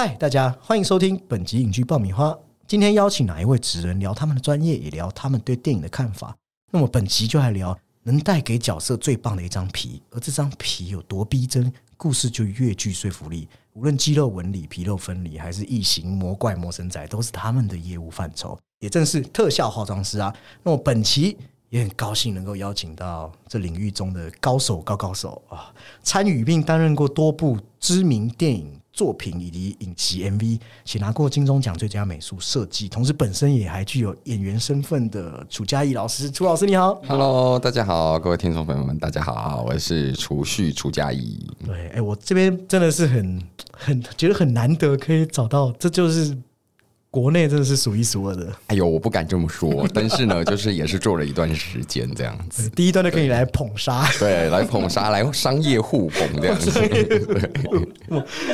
嗨，大家欢迎收听本集影剧爆米花。今天邀请哪一位职人聊他们的专业，也聊他们对电影的看法。那么本集就来聊能带给角色最棒的一张皮，而这张皮有多逼真，故事就越具说服力。无论肌肉纹理、皮肉分离，还是异形、魔怪、魔神仔，都是他们的业务范畴。也正是特效化妆师啊。那么本期也很高兴能够邀请到这领域中的高手高高手啊，参与并担任过多部知名电影作品以及影集 MV，且拿过金钟奖最佳美术设计，同时本身也还具有演员身份的楚嘉怡老师。楚老师你好，Hello，大家好，各位听众朋友们，大家好，我是楚旭楚嘉怡。对，哎，我这边真的是很很觉得很难得可以找到，这就是国内真的是数一数二的。哎呦，我不敢这么说，但是呢，就是也是做了一段时间这样子，第一段就可以来捧杀，对，来捧杀，来商业互捧这样子。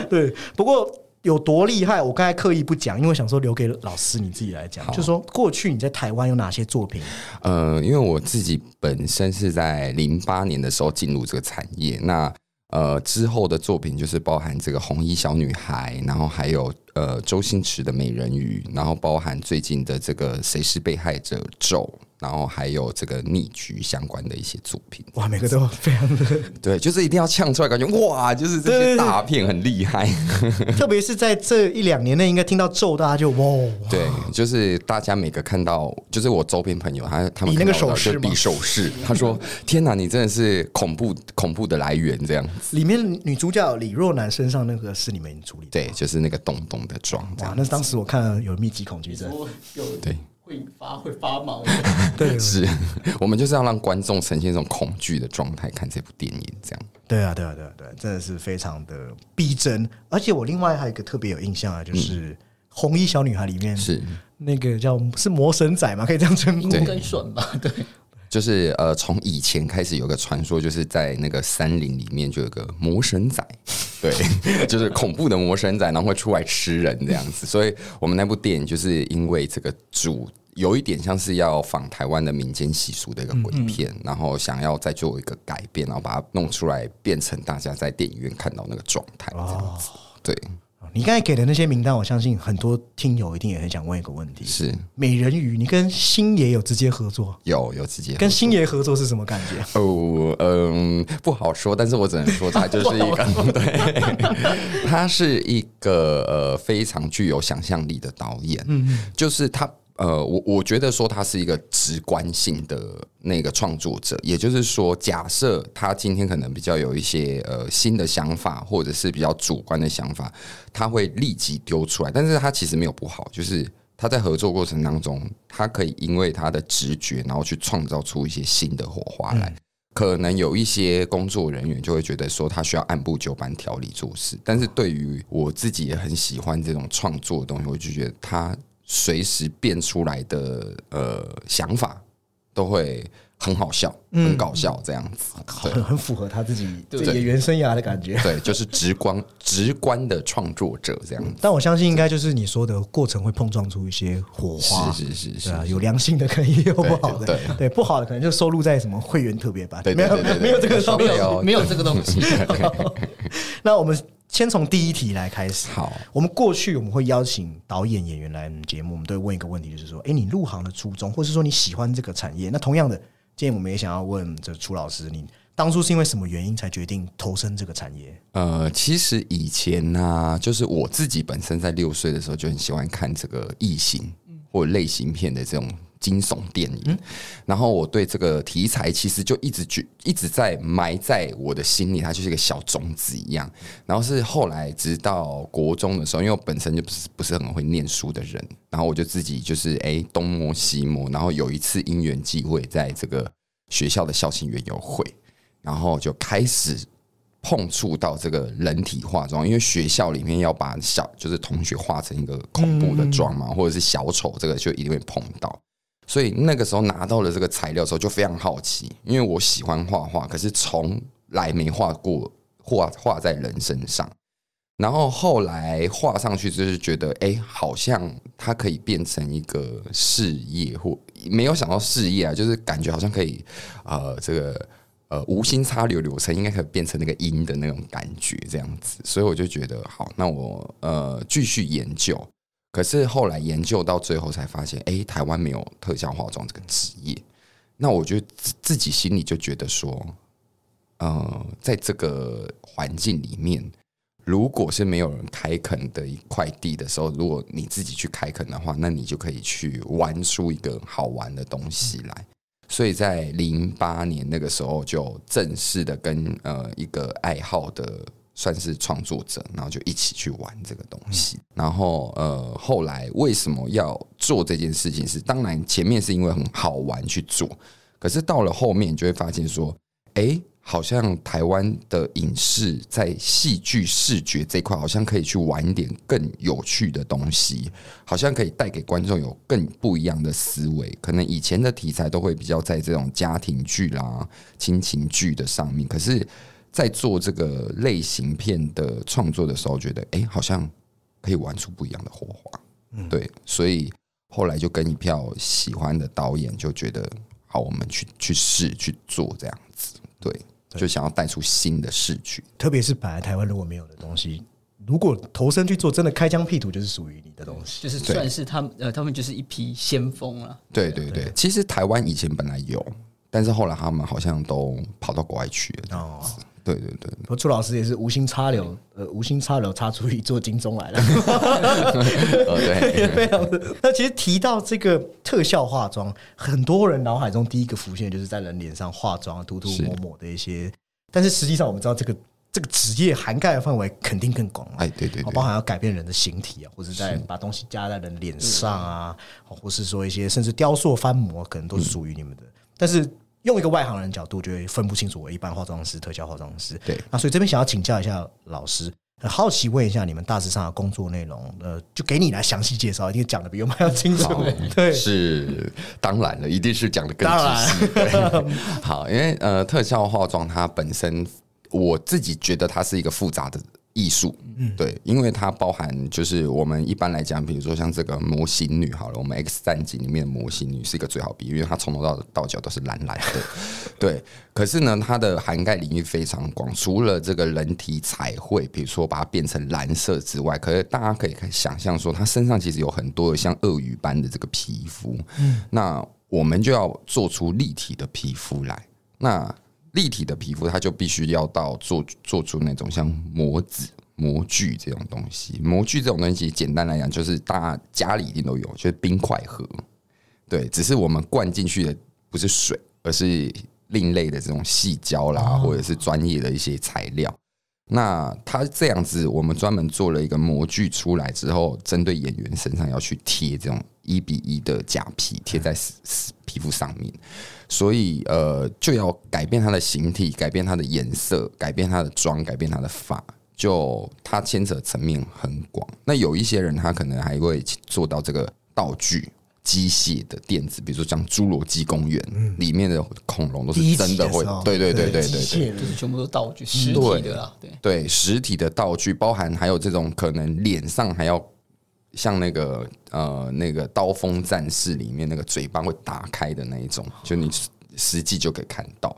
对，不过有多厉害，我刚才刻意不讲，因为想说留给老师你自己来讲，就说过去你在台湾有哪些作品？呃，因为我自己本身是在零八年的时候进入这个产业，那呃之后的作品就是包含这个红衣小女孩，然后还有呃周星驰的美人鱼，然后包含最近的这个谁是被害者咒。然后还有这个逆局相关的一些作品，哇，每个都非常的对，就是一定要呛出来，感觉哇，就是这些大片很厉害。特别是在这一两年内，应该听到咒，大家就哇，对，就是大家每个看到，就是我周边朋友，他他们比那个手势。比手势，他说：“天哪，你真的是恐怖恐怖的来源。”这样，里面女主角李若男身上那个是你们处理的，对，就是那个洞洞的妆，这哇，那当时我看了有密集恐惧症，有对。会发会发毛，对是 我们就是要让观众呈现一种恐惧的状态看这部电影，这样。对啊，对啊，对啊，对啊，真的是非常的逼真。而且我另外还有一个特别有印象啊，就是《红衣小女孩》里面是，那个叫是魔神仔嘛，可以这样称呼。跟笋吧，对，就是呃，从以前开始有个传说，就是在那个山林里面就有个魔神仔，对，就是恐怖的魔神仔，然后会出来吃人这样子。所以我们那部电影就是因为这个主有一点像是要仿台湾的民间习俗的一个鬼片，然后想要再做一个改变，然后把它弄出来，变成大家在电影院看到那个状态这样子。对，你刚才给的那些名单，我相信很多听友一定也很想问一个问题：是美人鱼，你跟星爷有直接合作？有有直接跟星爷合作是什么感觉？哦，嗯，不好说，但是我只能说他 就是一个，对，他是一个呃非常具有想象力的导演，嗯，就是他。呃，我我觉得说他是一个直观性的那个创作者，也就是说，假设他今天可能比较有一些呃新的想法，或者是比较主观的想法，他会立即丢出来。但是他其实没有不好，就是他在合作过程当中，他可以因为他的直觉，然后去创造出一些新的火花来。可能有一些工作人员就会觉得说他需要按部就班条理做事，但是对于我自己也很喜欢这种创作的东西，我就觉得他随时变出来的呃想法都会很好笑、很搞笑这样子。对。很很符合他自己演员生涯的感觉。对，就是直观直观的创作者这样子。但我相信应该就是你说的过程会碰撞出一些火花，是是是是啊，有良心的可能也有不好的，对对，不好的可能就收录在什么会员特别版，对没有没有这个东没西。有没有这个东西，那我们先从第一题来开始。好，我们过去我们会邀请导演、演员来我们节目，我们都会问一个问题，就是说，哎，你入行的初衷，或是说你喜欢这个产业？那同样的，今天我们也想要问这楚老师，你当初是因为什么原因才决定投身这个产业？呃，其实以前呢、就是我自己本身在六岁的时候就很喜欢看这个异形或类型片的这种惊悚电影，然后我对这个题材其实就一直觉一直在埋在我的心里，它就是一个小种子一样。然后是后来直到国中的时候，因为我本身就不是不是很会念书的人，然后我就自己就是哎、东摸西摸，然后有一次因缘际会，在这个学校的校庆园游会，然后就开始碰触到这个人体化妆，因为学校里面要把小就是同学化成一个恐怖的妆嘛，或者是小丑，这个就一定会碰到。所以那个时候拿到了这个材料的时候，就非常好奇，因为我喜欢画画，可是从来没画过画画在人身上。然后后来画上去，就是觉得哎、好像它可以变成一个事业，或没有想到事业啊，就是感觉好像可以呃，这个呃无心插柳柳成应该可以变成那个音的那种感觉这样子，所以我就觉得好，那我呃继续研究。可是后来研究到最后才发现，哎、台湾没有特效化妆这个职业。那我就自自己心里就觉得说，呃，在这个环境里面，如果是没有人开垦的一块地的时候，如果你自己去开垦的话，那你就可以去玩出一个好玩的东西来。所以在零八年那个时候，就正式的跟呃一个爱好的算是创作者，然后就一起去玩这个东西。然后呃，后来为什么要做这件事情是？当然前面是因为很好玩去做，可是到了后面，就会发现说，哎，好像台湾的影视在戏剧视觉这块，好像可以去玩一点更有趣的东西，好像可以带给观众有更不一样的思维。可能以前的题材都会比较在这种家庭剧啦、亲情剧的上面，可是，在做这个类型片的创作的时候，觉得哎，好像可以玩出不一样的火花。嗯，对，所以后来就跟一票喜欢的导演就觉得，好，我们去去试去做这样子，对，就想要带出新的视觉。特别是本来台湾如果没有的东西，如果投身去做，真的开疆辟土就是属于你的东西。就是算是他们呃，他们就是一批先锋了。对对对，其实台湾以前本来有，但是后来他们好像都跑到国外去了。这样子，对对对，不过朱老师也是无心插柳，呃，无心插柳插出一座金钟来了。呃 对，也非常的。那其实提到这个特效化妆，很多人脑海中第一个浮现就是在人脸上化妆、涂涂抹抹的一些，但是实际上我们知道这个这个职业涵盖的范围肯定更广了。哎对对对包含要改变人的形体啊，或者在把东西加在人脸上啊，或是说一些甚至雕塑翻模，可能都是属于你们的。但是用一个外行人角度，就会分不清楚我一般化妆师、特效化妆师。对那所以这边想要请教一下老师，很好奇问一下你们大致上的工作内容，呃，就给你来详细介绍，一定讲的比我们还要清楚。对，是当然了，一定是讲的更当仔细。对 好，因为呃，特效化妆它本身，我自己觉得它是一个复杂的艺术。嗯，对，因为它包含就是我们一般来讲，比如说像这个模型女，好了，我们 X 战警里面的模型女是一个最好比喻，因为它从头到到脚都是蓝蓝的。对，可是呢，它的涵盖领域非常广，除了这个人体彩绘，比如说把它变成蓝色之外，可是大家可以想象说，它身上其实有很多的像鳄鱼般的这个皮肤。嗯，那我们就要做出立体的皮肤来。那立体的皮肤，它就必须要到做做出那种像模子、模具这种东西。模具这种东西，简单来讲，就是大家家里一定都有，就是冰块盒。对，只是我们灌进去的不是水，而是另类的这种细胶啦，或者是专业的一些材料。那它这样子，我们专门做了一个模具出来之后，针对演员身上要去贴这种一比一的假皮，贴在死死皮肤上面，所以呃，就要改变它的形体，改变它的颜色，改变它的妆，改变它的发，就它牵扯层面很广。那有一些人，他可能还会做到这个道具。机械的电子，比如说像《侏罗纪公园》里面的恐龙都是真的会对对对对对就是全部都道具实体的啦，对。对实体的道具，包含还有这种可能脸上还要像那个呃那个刀锋战士里面那个嘴巴会打开的那一种，就你实际就可以看到。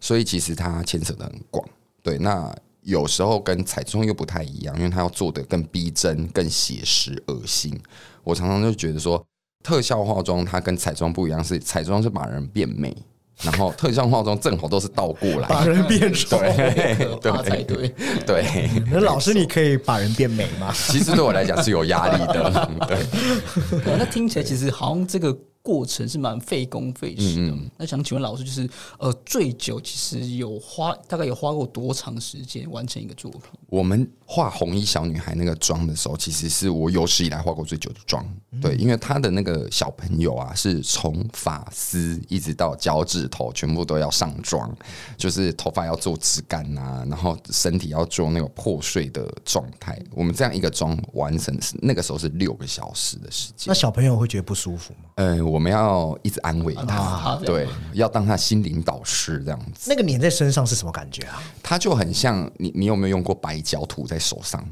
所以其实它牵扯的很广。对，那有时候跟彩妆又不太一样，因为它要做的更逼真、更写实、恶心。我常常就觉得说，特效化妆它跟彩妆不一样，是彩妆是把人变美，然后特效化妆正好都是倒过来。把人变丑。可怕才对。对，那老师，你可以把人变美吗？其实对我来讲是有压力的。对那听起来其实好像这个过程是蛮费工费时的。那想请问老师，就是呃，最久其实有花大概有花过多长时间完成一个作品？我们画红衣小女孩那个妆的时候，其实是我有史以来画过最久的妆。对，因为她的那个小朋友啊，是从发丝一直到脚趾头，全部都要上妆，就是头发要做质感啊，然后身体要做那个破碎的状态。我们这样一个妆完成，是那个时候是六个小时的时间那。小朋友会觉得不舒服吗？呃，我们要一直安慰他，啊对，要当他心灵导师这样子。那个粘在身上是什么感觉啊？它就很像你，你有没有用过白胶涂在手上？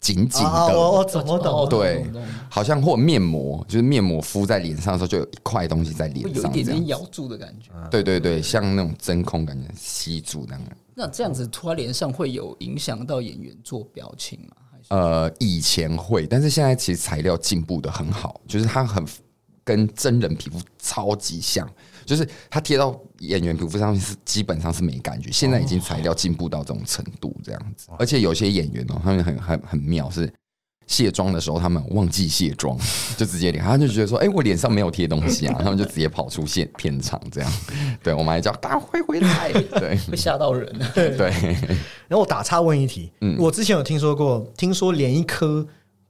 紧紧啊，的，我我懂我哦懂，对好像或面膜，就是面膜敷在脸上的时候，就有一块东西在脸上有一点。点咬住的感觉。对对对，像那种真空感觉吸住那样。那这样子涂在脸上会有影响到演员做表情吗？呃，以前会，但是现在其实材料进步的很好，就是它很跟真人皮肤超级像，就是它贴到演员皮肤上面是基本上是没感觉。现在已经材料进步到这种程度，这样子。而且有些演员哦，他们很很很妙，是卸妆的时候他们忘记卸妆，就直接脸，他就觉得说，哎、我脸上没有贴东西啊，他们就直接跑出现片场这样。对我们还叫大家快回来，对会吓到人？对。然后我打岔问一题，嗯我之前有听说过，听说连一颗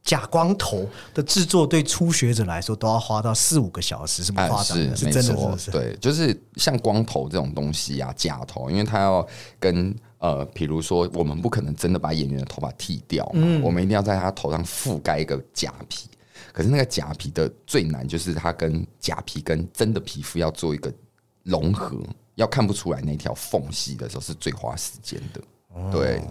假光头的制作对初学者来说都要花到四五个小时，是不哎，夸张的？是真的，是是？对，就是像光头这种东西啊，假头，因为它要跟呃，比如说我们不可能真的把演员的头发剃掉，嗯我们一定要在他头上覆盖一个假皮。可是那个假皮的最难就是它跟假皮跟真的皮肤要做一个融合，要看不出来那条缝隙的时候是最花时间的。哦对，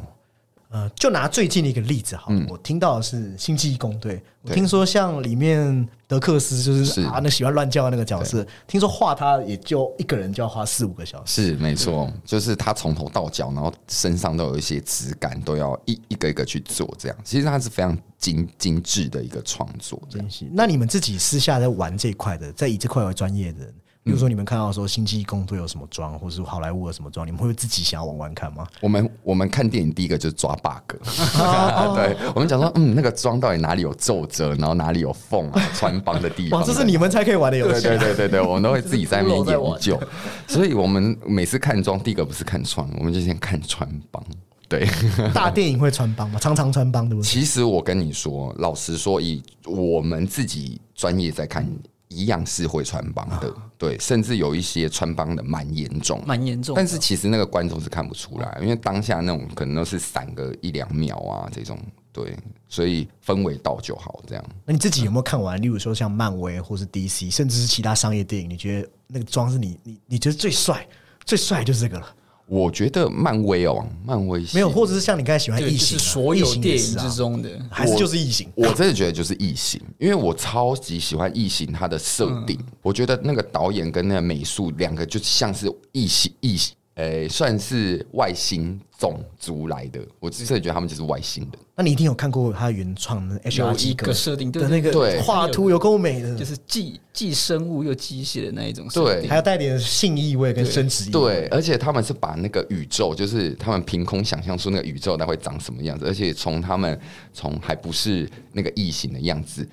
呃，就拿最近的一个例子好了，嗯我听到的是《星际义工队》，我听说像里面德克斯就是是啊，那喜欢乱叫的那个角色，听说画他也就一个人就要花四五个小时。是没错，就是他从头到脚，然后身上都有一些质感，都要一一个一个去做，这样其实他是非常精精致的一个创作。真是。那你们自己私下在玩这一块的，在以这块为专业的人，比如说你们看到说《星际一工队》有什么妆，或是好莱坞有什么妆，你们会不会自己想要玩玩看吗？我们我们看电影第一个就是抓 bug，对我们讲说，嗯，那个妆到底哪里有皱褶，然后哪里有缝啊，穿帮的地方。哇，这是你们才可以玩的游对戏。对对对对，我们都会自己在那边 研究，所以我们每次看妆，第一个不是看穿，我们就先看穿帮。对，大电影会穿帮吗？常常穿帮，对不对？其实我跟你说，老实说，以我们自己专业在看，一样是会穿帮的。对，甚至有一些穿帮的蛮严重，蛮严重。但是其实那个观众是看不出来，因为当下那种可能都是闪个一两秒啊，这种对，所以氛围到就好，这样。那你自己有没有看完？例如说像漫威或是 DC，甚至是其他商业电影，你觉得那个妆是你你你觉得最帅最帅就是这个了？我觉得漫威哦，漫威没有，或者是像你刚才喜欢异形啊，是所有电影之中的，还是就是异形。我真的觉得就是异形，因为我超级喜欢异形它的设定，我觉得那个导演跟那个美术两个就像是异形异形，诶、算是外星种族来的，我真的觉得他们就是外星人。那你一定有看过他原创的 HR 有一个个设定对的那个画图有够美的，就是既既生物又机械的那一种设对定还。要带点性意味跟生殖意味。对，而且他们是把那个宇宙，就是他们凭空想象出那个宇宙它会长什么样子，而且从他们从还不是那个异形的样子，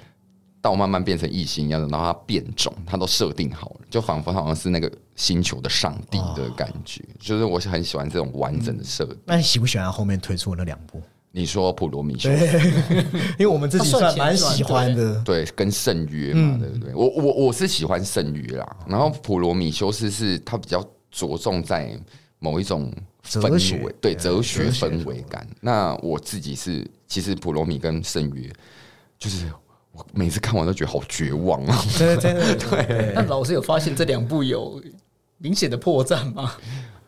到慢慢变成异形样的，然后它变种，它都设定好了，就仿佛好像是那个星球的上帝的感觉。就是我是很喜欢这种完整的设定。那你喜不喜欢他后面推出的那两部？你说普罗米修 因为我们自己算蛮喜欢的。对，跟圣约嘛，对不对？我我我是喜欢圣约啦，然后普罗米修斯是他比较着重在某一种氛围，对哲学氛围感。那我自己是，其实普罗米跟圣约，就是我每次看完都觉得好绝望啊。真的真的 对。那老师有发现这两部有明显的破绽吗？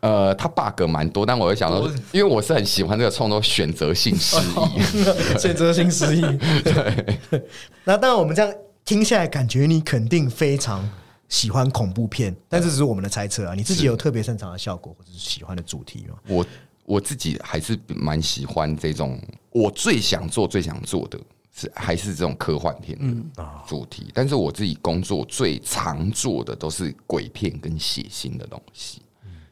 呃，它 bug 蛮多，但我会想到，因为我是很喜欢这个创作选择性失忆，选择性失忆。对，那当然我们这样听下来，感觉你肯定非常喜欢恐怖片，但这只是我们的猜测啊。你自己有特别擅长的效果或者是喜欢的主题吗？我我自己还是蛮喜欢这种，我最想做、最想做的是还是这种科幻片的主题。但是我自己工作最常做的都是鬼片跟血腥的东西，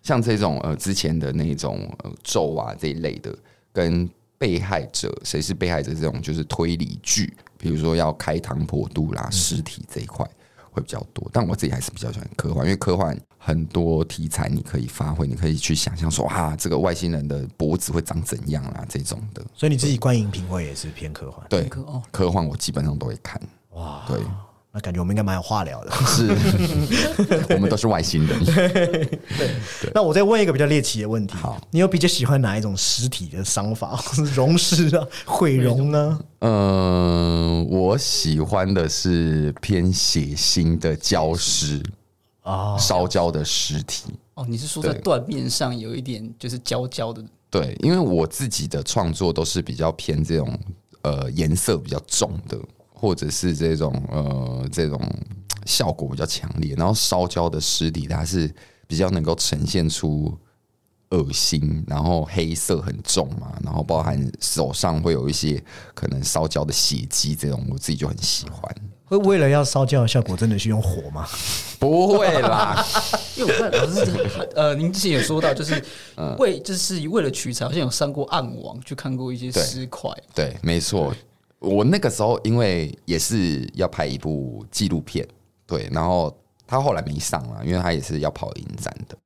像这种呃之前的那种呃咒啊这一类的，跟被害者谁是被害者这种就是推理剧，比如说要开膛破肚啦、尸体这一块。会比较多，但我自己还是比较喜欢科幻，因为科幻很多题材你可以发挥，你可以去想象说啊，这个外星人的脖子会长怎样啦，这种的。所以你自己观影品味也是偏科幻。对科幻我基本上都会看。哇，对，那感觉我们应该蛮有话聊的。是，我们都是外星人。那我再问一个比较猎奇的问题：好，你有比较喜欢哪一种尸体的商法，或是溶尸啊、毁容呢？嗯，我喜欢的是偏血腥的焦尸啊，烧焦的尸体。哦，你是说在对断面上有一点就是焦焦的？对，因为我自己的创作都是比较偏这种呃颜色比较重的，或者是这种呃这种效果比较强烈，然后烧焦的尸体它是比较能够呈现出恶心，然后黑色很重嘛，然后包含手上会有一些可能烧焦的血迹，这种我自己就很喜欢。会为了要烧焦的效果，真的是用火吗？不会啦，因为我看老师呃，您之前有说到，就是为就是为了取材，好像有上过暗网，去看过一些尸块。对，没错。我那个时候因为也是要拍一部纪录片，对，然后他后来没上了，因为他也是要跑影展的。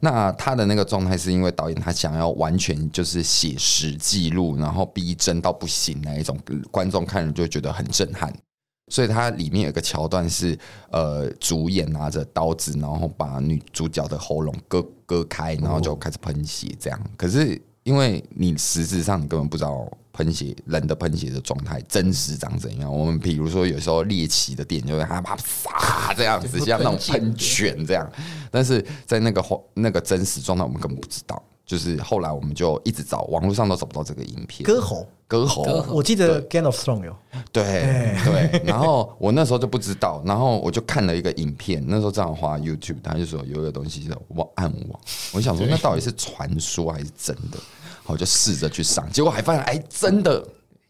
那他的那个状态是因为导演他想要完全就是写实记录，然后逼真到不行那一种，观众看了就觉得很震撼。所以它里面有个桥段是，呃，主演拿着刀子，然后把女主角的喉咙割割开，然后就开始喷血这样。可是因为你实质上你根本不知道喷血人的喷血的状态真实长怎样。我们比如说有时候猎奇的电影就会啪啪啪这样子，像那种喷泉这样。但是在那个那个真实状态，我们根本不知道。就是后来我们就一直找，网络上都找不到这个影片。歌喉，歌喉，我记得《Game of Thrones》有。对对，然后我那时候就不知道，然后我就看了一个影片，那时候正好花 YouTube，他就说有一个东西叫网暗网，我想说那到底是传说还是真的？我就试着去上，结果还发现哎，真的。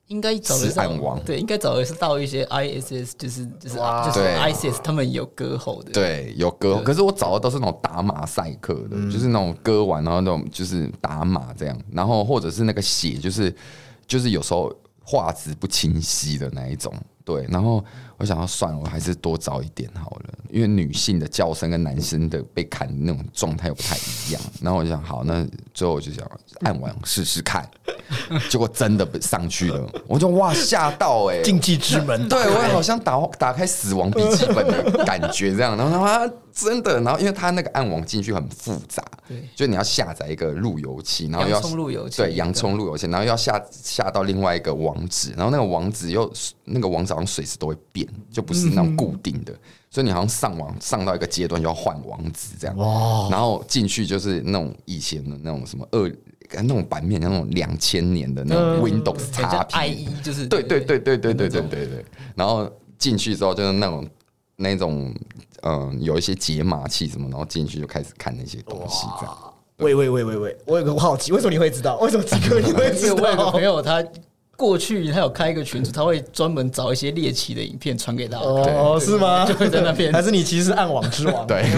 应该找的是暗网，对，应该找的是到一些 ISS，就是就是就是 ISS，他们有歌喉的，对，有割。可是我找的都是那种打马赛克的，就是那种歌完然后那种就是打马这样，然后或者是那个血，就是就是有时候画质不清晰的那一种。对，然后我想要算了，我还是多找一点好了，因为女性的叫声跟男生的被砍的那种状态又不太一样。然后我就想，好，那最后我就想暗网试试看，结果真的上去了，我就哇吓到哎，禁忌之门，对我好像打打开死亡笔记本的感觉这样，然后他真的，然后因为他那个暗网进去很复杂，对，就你要下载一个路由器，然后要充路由器，对，洋葱路由器，然后要下下到另外一个网址，然后那个网址又那个网址。好像随时都会变，就不是那种固定的，所以你好像上网上到一个阶段就要换网址这样，然后进去就是那种以前的那种什么二那种版面，那种两千年的那种 Windows XP，就是对对对对对对对对对，然后进去之后就是那种那种嗯有一些解码器什么，然后进去就开始看那些东西这样。喂喂喂喂喂，我有个好奇，为什么你会知道？为什么这个你会知道？我有个朋友他。过去他有开一个群组，他会专门找一些猎奇的影片传给大家。哦，是吗？就会在那边。还是你其实是暗网之王？对。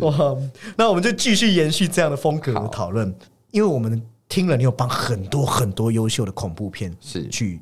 哇，那我们就继续延续这样的风格的讨论，因为我们听了你有帮很多很多优秀的恐怖片是去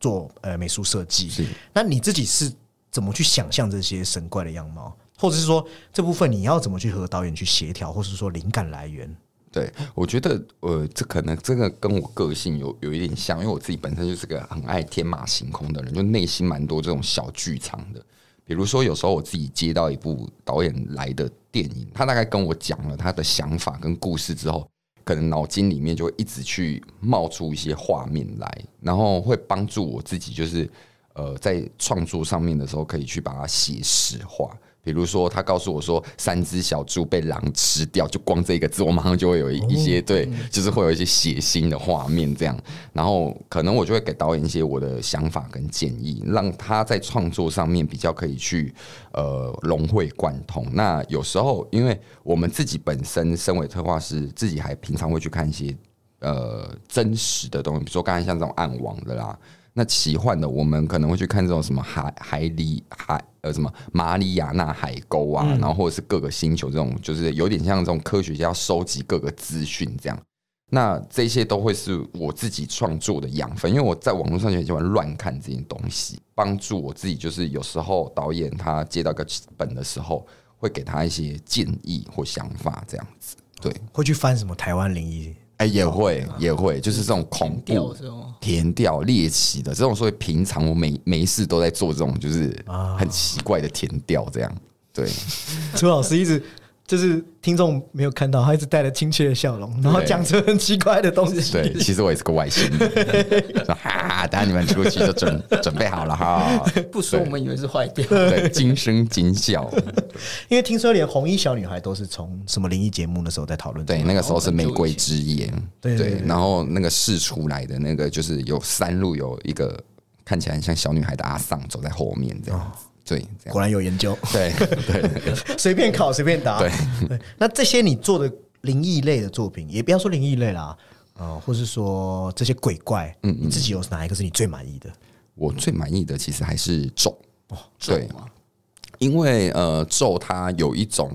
做呃美术设计。是，那你自己是怎么去想象这些神怪的样貌，或者是说这部分你要怎么去和导演去协调，或是说灵感来源？对，我觉得呃，这可能这个跟我个性有有一点像，因为我自己本身就是个很爱天马行空的人，就内心蛮多这种小剧场的。比如说，有时候我自己接到一部导演来的电影，他大概跟我讲了他的想法跟故事之后，可能脑筋里面就会一直去冒出一些画面来，然后会帮助我自己，就是呃，在创作上面的时候，可以去把它写实化。比如说，他告诉我说三只小猪被狼吃掉，就光这一个字，我马上就会有一些对，就是会有一些血腥的画面这样。然后可能我就会给导演一些我的想法跟建议，让他在创作上面比较可以去呃融会贯通。那有时候，因为我们自己本身身为策划师，自己还平常会去看一些呃真实的东西，比如说刚才像这种暗网的啦。那奇幻的，我们可能会去看这种什么海海里海呃什么马里亚纳海沟啊，然后或者是各个星球这种，就是有点像这种科学家收集各个资讯这样。那这些都会是我自己创作的养分，因为我在网络上就很喜欢乱看这些东西，帮助我自己。就是有时候导演他接到个本的时候，会给他一些建议或想法这样子。对，会去翻什么台湾灵异。哎，也会也会，就是这种恐怖、填调、猎奇的这种，所以平常我每每一事都在做这种，就是很奇怪的填调，这样。对，邱老师一直就是听众没有看到，他一直带着亲切的笑容，然后讲出很奇怪的东西。对，其实我也是个外星人。哈哈，等下你们出去就准准备好了哈。不说我们以为是坏掉。对，惊声惊笑。因为听说连红衣小女孩都是从什么灵异节目的时候在讨论。对，那个时候是玫瑰之夜。对对。然后那个试出来的那个就是有三路，有一个看起来很像小女孩的阿桑走在后面这样子。对，果然有研究。对 对，随便考随便答。对。对，那这些你做的灵异类的作品，也不要说灵异类啦，呃，或是说这些鬼怪，嗯，你自己有哪一个是你最满意的？我最满意的其实还是咒。哦，咒对，因为呃，咒它有一种，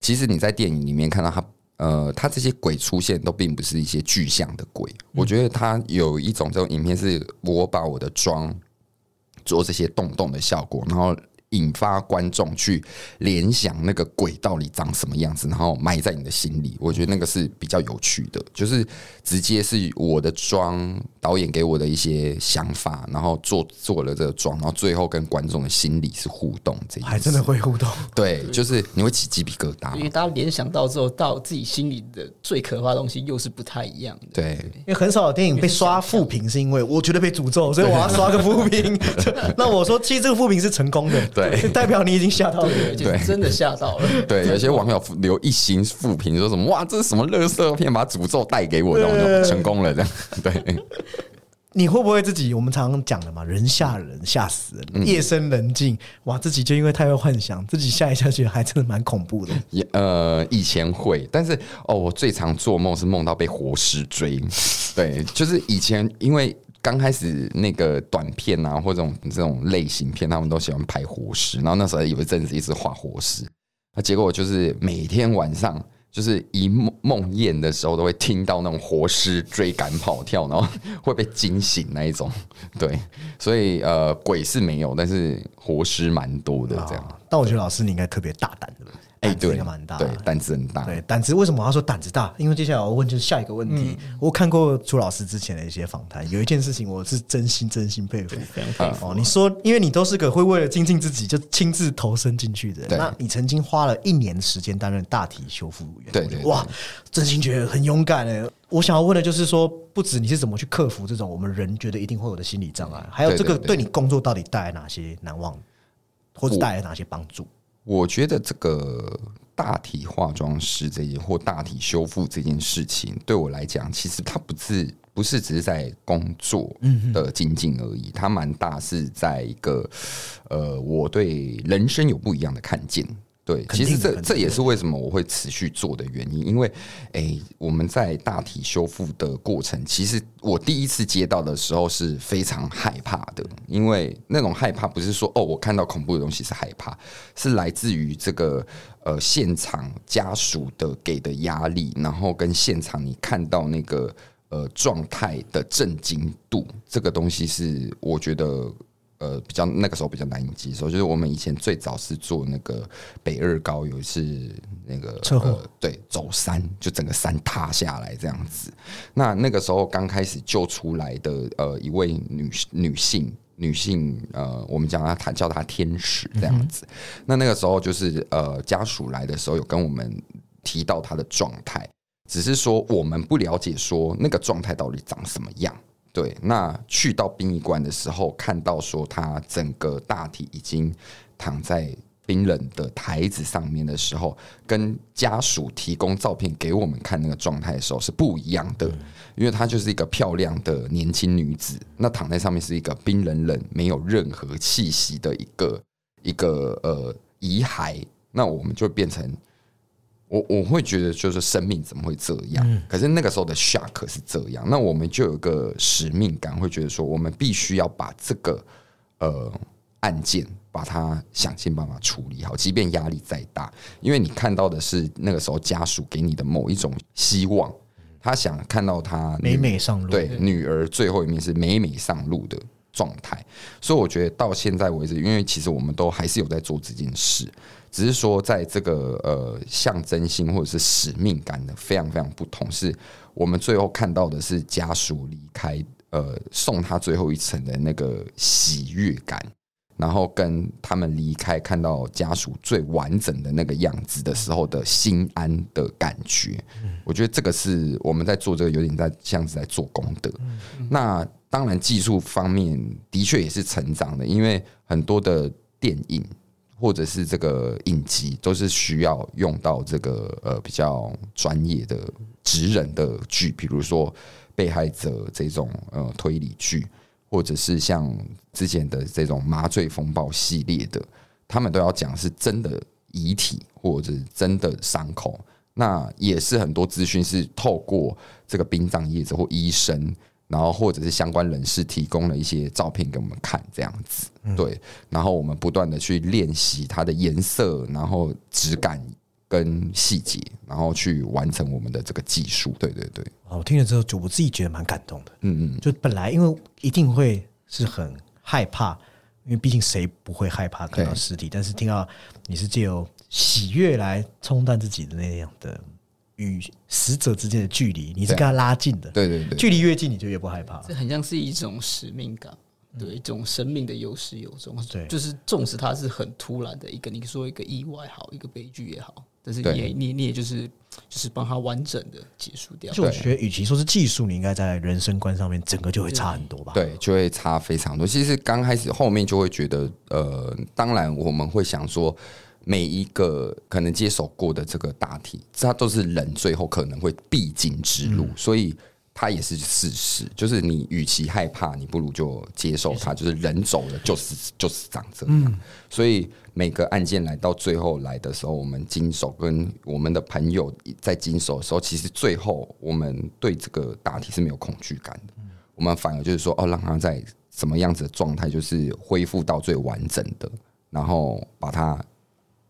其实你在电影里面看到它，呃，它这些鬼出现都并不是一些具象的鬼，我觉得它有一种这种影片，是我把我的妆。做这些洞洞的效果，然后。引发观众去联想那个鬼到底长什么样子，然后埋在你的心里。我觉得那个是比较有趣的，就是直接是我的妆导演给我的一些想法，然后做做了这个妆，然后最后跟观众的心理是互动。这还真的会互动，对，就是你会起鸡皮疙瘩，因为大家联想到之后，到自己心里的最可怕的东西又是不太一样的。对，因为很少有电影被刷负评，是因为我觉得被诅咒，所以我要刷个负评。那我说，其实这个负评是成功的。对，代表你已经吓到了，对，真的吓到了。对，有些网友留一行负评，说什么哇，这是什么乐色片，把诅咒带给我，然后成功了这样。对，你会不会自己？我们常常讲的嘛，人吓人，吓死人。夜深人静，哇，自己就因为太会幻想，自己吓一下，觉得还真的蛮恐怖的。也呃，以前会，但是哦，我最常做梦是梦到被活尸追。对，就是以前因为。刚开始那个短片啊，或者这种这种类型片，他们都喜欢拍活尸。然后那时候有一阵子一直画活尸，那结果就是每天晚上就是一梦梦魇的时候，都会听到那种活尸追赶跑跳，然后会被惊醒那一种。对，所以呃，鬼是没有，但是活尸蛮多的这样。但我觉得老师你应该特别大胆的。哎，对，蛮大对，胆子很大。对，胆子为什么他说胆子大？因为接下来我问就是下一个问题。我看过朱老师之前的一些访谈，有一件事情我是真心真心佩服。哦，你说，因为你都是个会为了精进自己就亲自投身进去的，那你曾经花了一年时间担任大体修复员，对对，哇，真心觉得很勇敢哎。我想要问的就是说，不止你是怎么去克服这种我们人觉得一定会有的心理障碍，还有这个对你工作到底带来哪些难忘，或者带来哪些帮助？我觉得这个大体化妆师这件或大体修复这件事情，对我来讲，其实它不是不是只是在工作的精进而已，它蛮大是在一个呃，我对人生有不一样的看见。对，其实这这也是为什么我会持续做的原因，因为，哎，我们在大体修复的过程，其实我第一次接到的时候是非常害怕的，因为那种害怕不是说哦，我看到恐怖的东西是害怕，是来自于这个呃现场家属的给的压力，然后跟现场你看到那个呃状态的震惊度，这个东西是我觉得。呃，比较那个时候比较难以接受，就是我们以前最早是做那个北二高，有一次那个车祸，对，走山就整个山塌下来这样子。那那个时候刚开始救出来的呃一位女女性女性呃，我们讲她她叫她天使这样子。那那个时候就是呃家属来的时候有跟我们提到她的状态，只是说我们不了解说那个状态到底长什么样。对，那去到殡仪馆的时候，看到说他整个大体已经躺在冰冷的台子上面的时候，跟家属提供照片给我们看那个状态的时候是不一样的，因为她就是一个漂亮的年轻女子，那躺在上面是一个冰冷冷、没有任何气息的一个一个呃遗骸，那我们就变成。我我会觉得，就是生命怎么会这样？可是那个时候的 shock 是这样，那我们就有个使命感，会觉得说，我们必须要把这个呃案件，把它想尽办法处理好，即便压力再大，因为你看到的是那个时候家属给你的某一种希望，他想看到他美美上路，对女儿最后一面是美美上路的状态，所以我觉得到现在为止，因为其实我们都还是有在做这件事。只是说，在这个呃象征性或者是使命感的非常非常不同，是我们最后看到的是家属离开，呃，送他最后一程的那个喜悦感，然后跟他们离开，看到家属最完整的那个样子的时候的心安的感觉，我觉得这个是我们在做这个有点在像是在做功德。那当然技术方面的确也是成长的，因为很多的电影或者是这个影集都是需要用到这个呃比较专业的职人的剧，比如说被害者这种呃推理剧。或者是像之前的这种麻醉风暴系列的，他们都要讲是真的遗体或者真的伤口，那也是很多资讯是透过这个殡葬业者或医生，然后或者是相关人士提供了一些照片给我们看，这样子对，然后我们不断的去练习它的颜色，然后质感。跟细节，然后去完成我们的这个技术。对对对，我听了之后，就我自己觉得蛮感动的。嗯嗯，就本来因为一定会是很害怕，因为毕竟谁不会害怕看到尸体？但是听到你是借由喜悦来冲淡自己的那样的与死者之间的距离，你是跟他拉近的。对对对，距离越近，你就越不害怕。这很像是一种使命感。对，一种生命的有始有终，对，就是纵使它是很突然的一个，你说一个意外好，一个悲剧也好，但是你也你你也就是就是帮他完整的结束掉。就我觉得，与其说是技术，你应该在人生观上面整个就会差很多吧？对，就会差非常多。其实刚开始后面就会觉得，呃，当然我们会想说，每一个可能接手过的这个大体，它都是人最后可能会必经之路，所以。它也是事实，就是你与其害怕，你不如就接受它。就是人走了，就是就是长这样。所以每个案件来到最后来的时候，我们经手跟我们的朋友在经手的时候，其实最后我们对这个大体是没有恐惧感的。我们反而就是说，哦，让他在什么样子的状态，就是恢复到最完整的，然后把它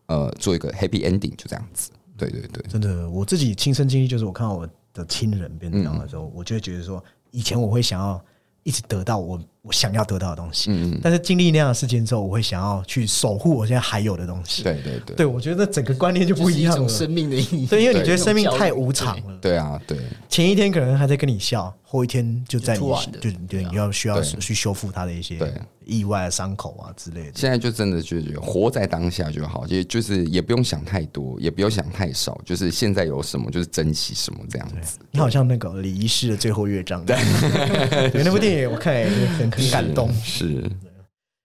呃做一个 happy ending，就这样子。对对对，真的，我自己亲身经历就是，我看到我。的亲人变这样的时候，我就会觉得说，以前我会想要一直得到我我想要得到的东西，嗯嗯，但是经历那样的事情之后，我会想要去守护我现在还有的东西。对对对，对我觉得整个观念就不一样了。生命的意义，对，因为你觉得生命太无常了。对啊，对，前一天可能还在跟你笑，后一天就在你就对你要需要去修复他的一些。意外的伤口啊之类的，现在就真的就觉得活在当下就好，就就是也不用想太多，也不用想太少，就是现在有什么就是珍惜什么这样子。你好像那个李仪师的最后乐章，对，那部电影我看也很很感动。是，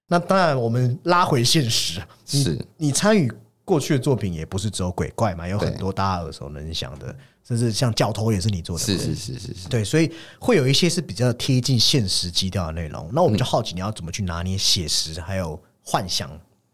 那当然我们拉回现实，是你参与过去的作品也不是只有鬼怪嘛，有很多大家耳熟能详的。甚至像教头也是你做的，是是是是是，对，所以会有一些是比较贴近现实基调的内容。那我们就好奇你要怎么去拿捏写实还有幻想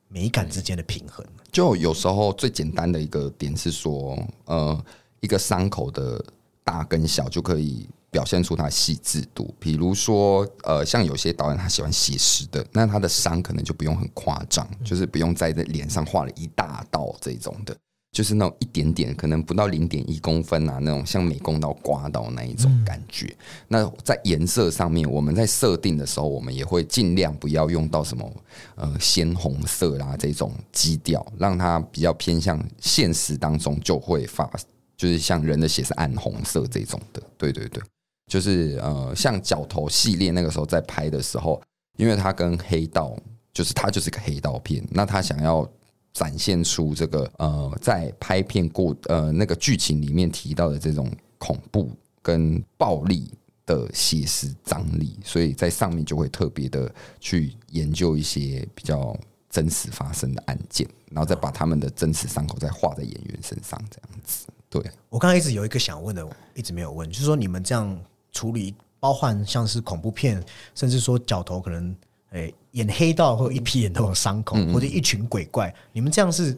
美感之间的平衡？就有时候最简单的一个点是说，呃，一个伤口的大跟小就可以表现出它细致度。比如说，呃，像有些导演他喜欢写实的，那他的伤可能就不用很夸张，就是不用在这脸上画了一大道这种的。就是那种一点点，可能不到零点一公分啊，那种像美工刀刮到那一种感觉。那在颜色上面，我们在设定的时候，我们也会尽量不要用到什么呃鲜红色啦这种基调，让它比较偏向现实当中就会发，就是像人的血是暗红色这种的。对对对，就是呃像角头系列那个时候在拍的时候，因为它跟黑道就是它就是个黑道片，那他想要。展现出这个呃，在拍片过呃那个剧情里面提到的这种恐怖跟暴力的写实张力，所以在上面就会特别的去研究一些比较真实发生的案件，然后再把他们的真实伤口再画在演员身上，这样子。对我刚才一直有一个想问的，一直没有问，就是说你们这样处理，包含像是恐怖片，甚至说角头可能。诶，演黑道会有一批人都有伤口，或者一群鬼怪。你们这样是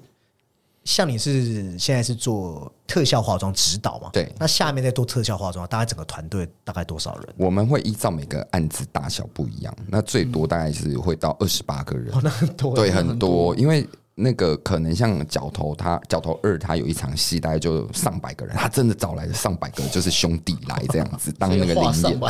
像你是现在是做特效化妆指导嘛？对。那下面再做特效化妆，大概整个团队大概多少人？我们会依照每个案子大小不一样，那最多大概是会到二十八个人。哦，那很多。对，很多，因为。那个可能像角头，他角头二，他有一场戏，大概就上百个人，他真的找来了上百个就是兄弟来这样子 当那个灵演。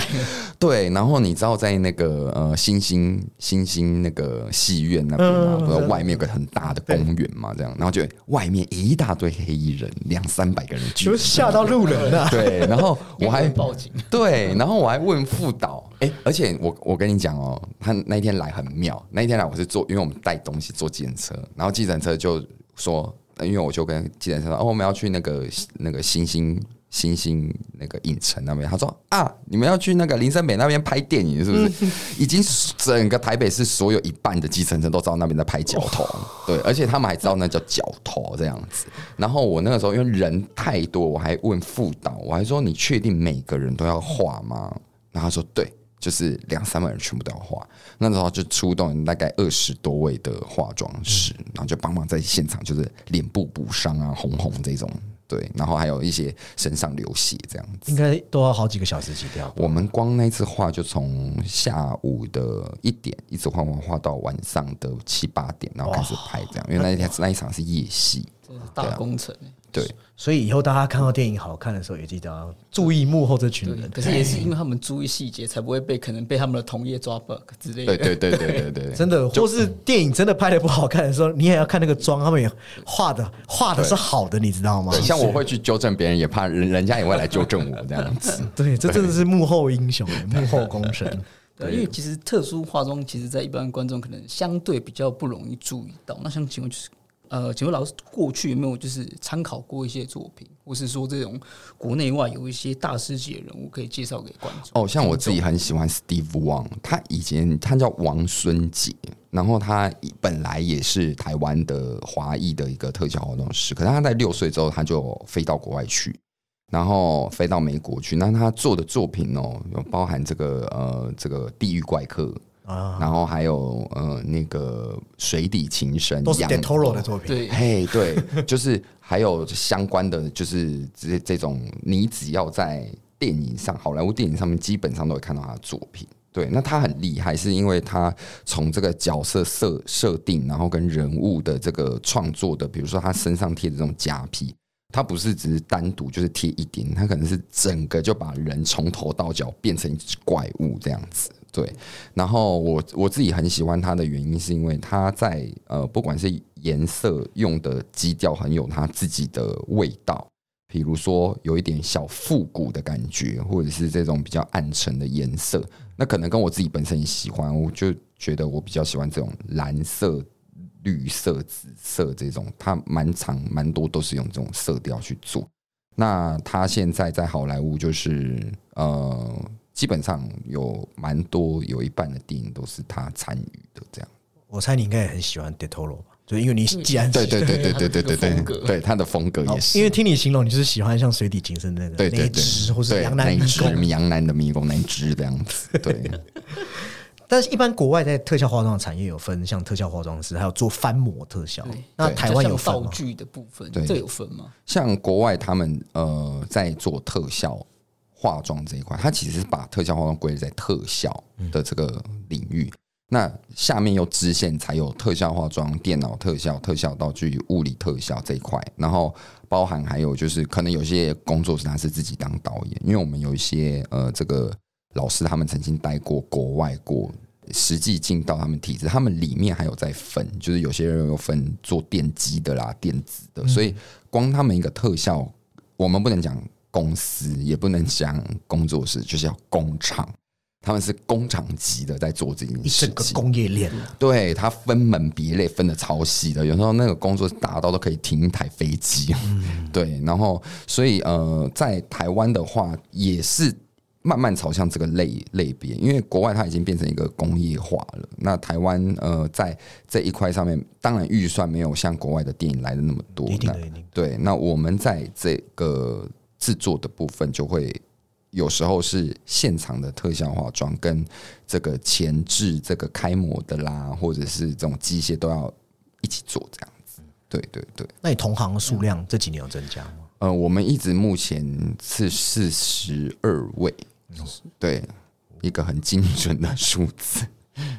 对，然后你知道在那个呃星星星星那个戏院那边嘛，不外面有个很大的公园嘛，这样，然后就外面一大堆黑衣人，两三百个人，就 吓到路人了。对，然后我还 报警。对，然后我还问副导。哎、而且我我跟你讲哦，他那一天来很妙。那一天来我是坐，因为我们带东西坐计程车，然后计程车就说，呃因为我就跟计程车说，哦，我们要去那个那个星星星星那个影城那边。他说啊，你们要去那个林森北那边拍电影是不是？已经整个台北市所有一半的计程车都知道那边在拍脚头，对，而且他们还知道那叫脚头这样子。然后我那个时候因为人太多，我还问副导，我还说你确定每个人都要画吗？然后他说对，就是两三百人全部都要化。那时候就出动大概二十多位的化妆师，然后就帮忙在现场就是脸部补伤啊、红红这种，对，然后还有一些身上流血这样子。应该都要好几个小时起跳。我们光那次画就从下午的一点一直画画画到晚上的七八点，然后开始拍这样，因为那一天那一场是夜戏，这是大工程欸对，所以以后大家看到电影好看的时候，也记得要注意幕后这群，人。可是也是因为他们注意细节，才不会被可能被他们的同业抓 bug 之类的。对对对对对对对，真的，或是电影真的拍的不好看的时候，你也要看那个妆，他们也画的 画的是好的，你知道吗？像我会去纠正别人，也怕人人家也会来纠正我这样子。对，这真的是幕后英雄，幕后功臣。对，因为其实特殊化妆，其实在一般观众可能相对比较不容易注意到。那想请问，就是呃，请问老师过去有没有就是参考过一些作品，或是说这种国内外有一些大师级的人物可以介绍给观众？哦，像我自己很喜欢 Steve Wang，他以前他叫王孙杰，然后他本来也是台湾的华裔的一个特效化妆师，可是他在六岁之后他就飞到国外去，然后飞到美国去。那他做的作品哦，有包含这个呃这个地狱怪客。啊，然后还有呃那个水底情深，都是羊 d e t o r o 的作品。对，嘿，对，就是还有相关的，就是这这种，你只要在电影上，好莱坞电影上面，基本上都会看到他的作品。对，那他很厉害，是因为他从这个角色设设定，然后跟人物的这个创作的，比如说他身上贴的这种假皮，他不是只是单独就是贴一点，他可能是整个就把人从头到脚变成一只怪物这样子。对，然后我我自己很喜欢它的原因，是因为它在呃，不管是颜色用的基调，很有它自己的味道。比如说有一点小复古的感觉，或者是这种比较暗沉的颜色，那可能跟我自己本身也喜欢，我就觉得我比较喜欢这种蓝色、绿色、紫色这种，它蛮长蛮多都是用这种色调去做。那他现在在好莱坞就是呃。基本上有蛮多，有一半的电影都是他参与的。这样，我猜你应该也很喜欢 d e t o r o 吧？就因为你既然对对对对对对对风对，对他的风格也是。因为听你形容，你就是喜欢像水底情深那个对对那一只，或是对杨南迷宫。杨南的迷宫那一只这样子。对，但是，一般国外在特效化妆的产业有分，像特效化妆师，还有做翻模特效。那台湾有？道具的部分，对这有分吗？像国外他们呃在做特效化妆这一块，它其实是把特效化妆归类在特效的这个领域。那下面又支线才有特效化妆、电脑特效、特效道具、物理特效这一块，然后包含还有就是可能有些工作室他是自己当导演，因为我们有一些呃这个老师他们曾经待过国外过，实际进到他们体制，他们里面还有在分，就是有些人有分做电机的啦、电子的，所以光他们一个特效，我们不能讲公司，也不能讲工作室，就是要工厂。他们是工厂级的在做这件一整个事情，工业链，对它分门别类分的超细的，有时候那个工作达到都可以停一台飞机。对，然后所以呃，在台湾的话也是慢慢朝向这个类类别，因为国外它已经变成一个工业化了。那台湾呃在这一块上面，当然预算没有像国外的电影来的那么多。对，那我们在这个制作的部分就会。有时候是现场的特效化妆，跟这个前置、这个开模的啦，或者是这种机械都要一起做这样子。对对对，那你同行数量这几年有增加吗？呃，我们一直目前是四十二位，对，一个很精准的数字。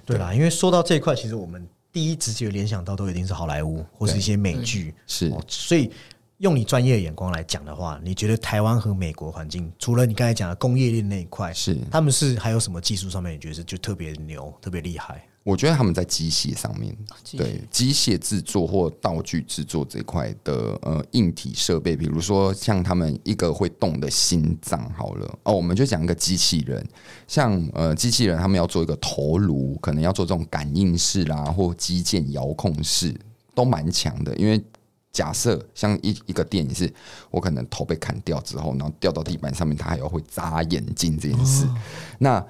对啦，因为说到这一块，其实我们第一直觉联想到都一定是好莱坞或是一些美剧，是哦，所以用你专业的眼光来讲的话，你觉得台湾和美国环境，除了你刚才讲的工业链那一块，是，他们是还有什么技术上面你觉得是就特别牛、特别厉害？我觉得他们在机械上面，对机械制作或道具制作这块的呃硬体设备，比如说像他们一个会动的心脏，好了哦，我们就讲一个机器人，像呃机器人他们要做一个头颅，可能要做这种感应式啦，或机件遥控式，都蛮强的。因为假设像一一个电影是，我可能头被砍掉之后，然后掉到地板上面，它还要会眨眼睛这件事，那。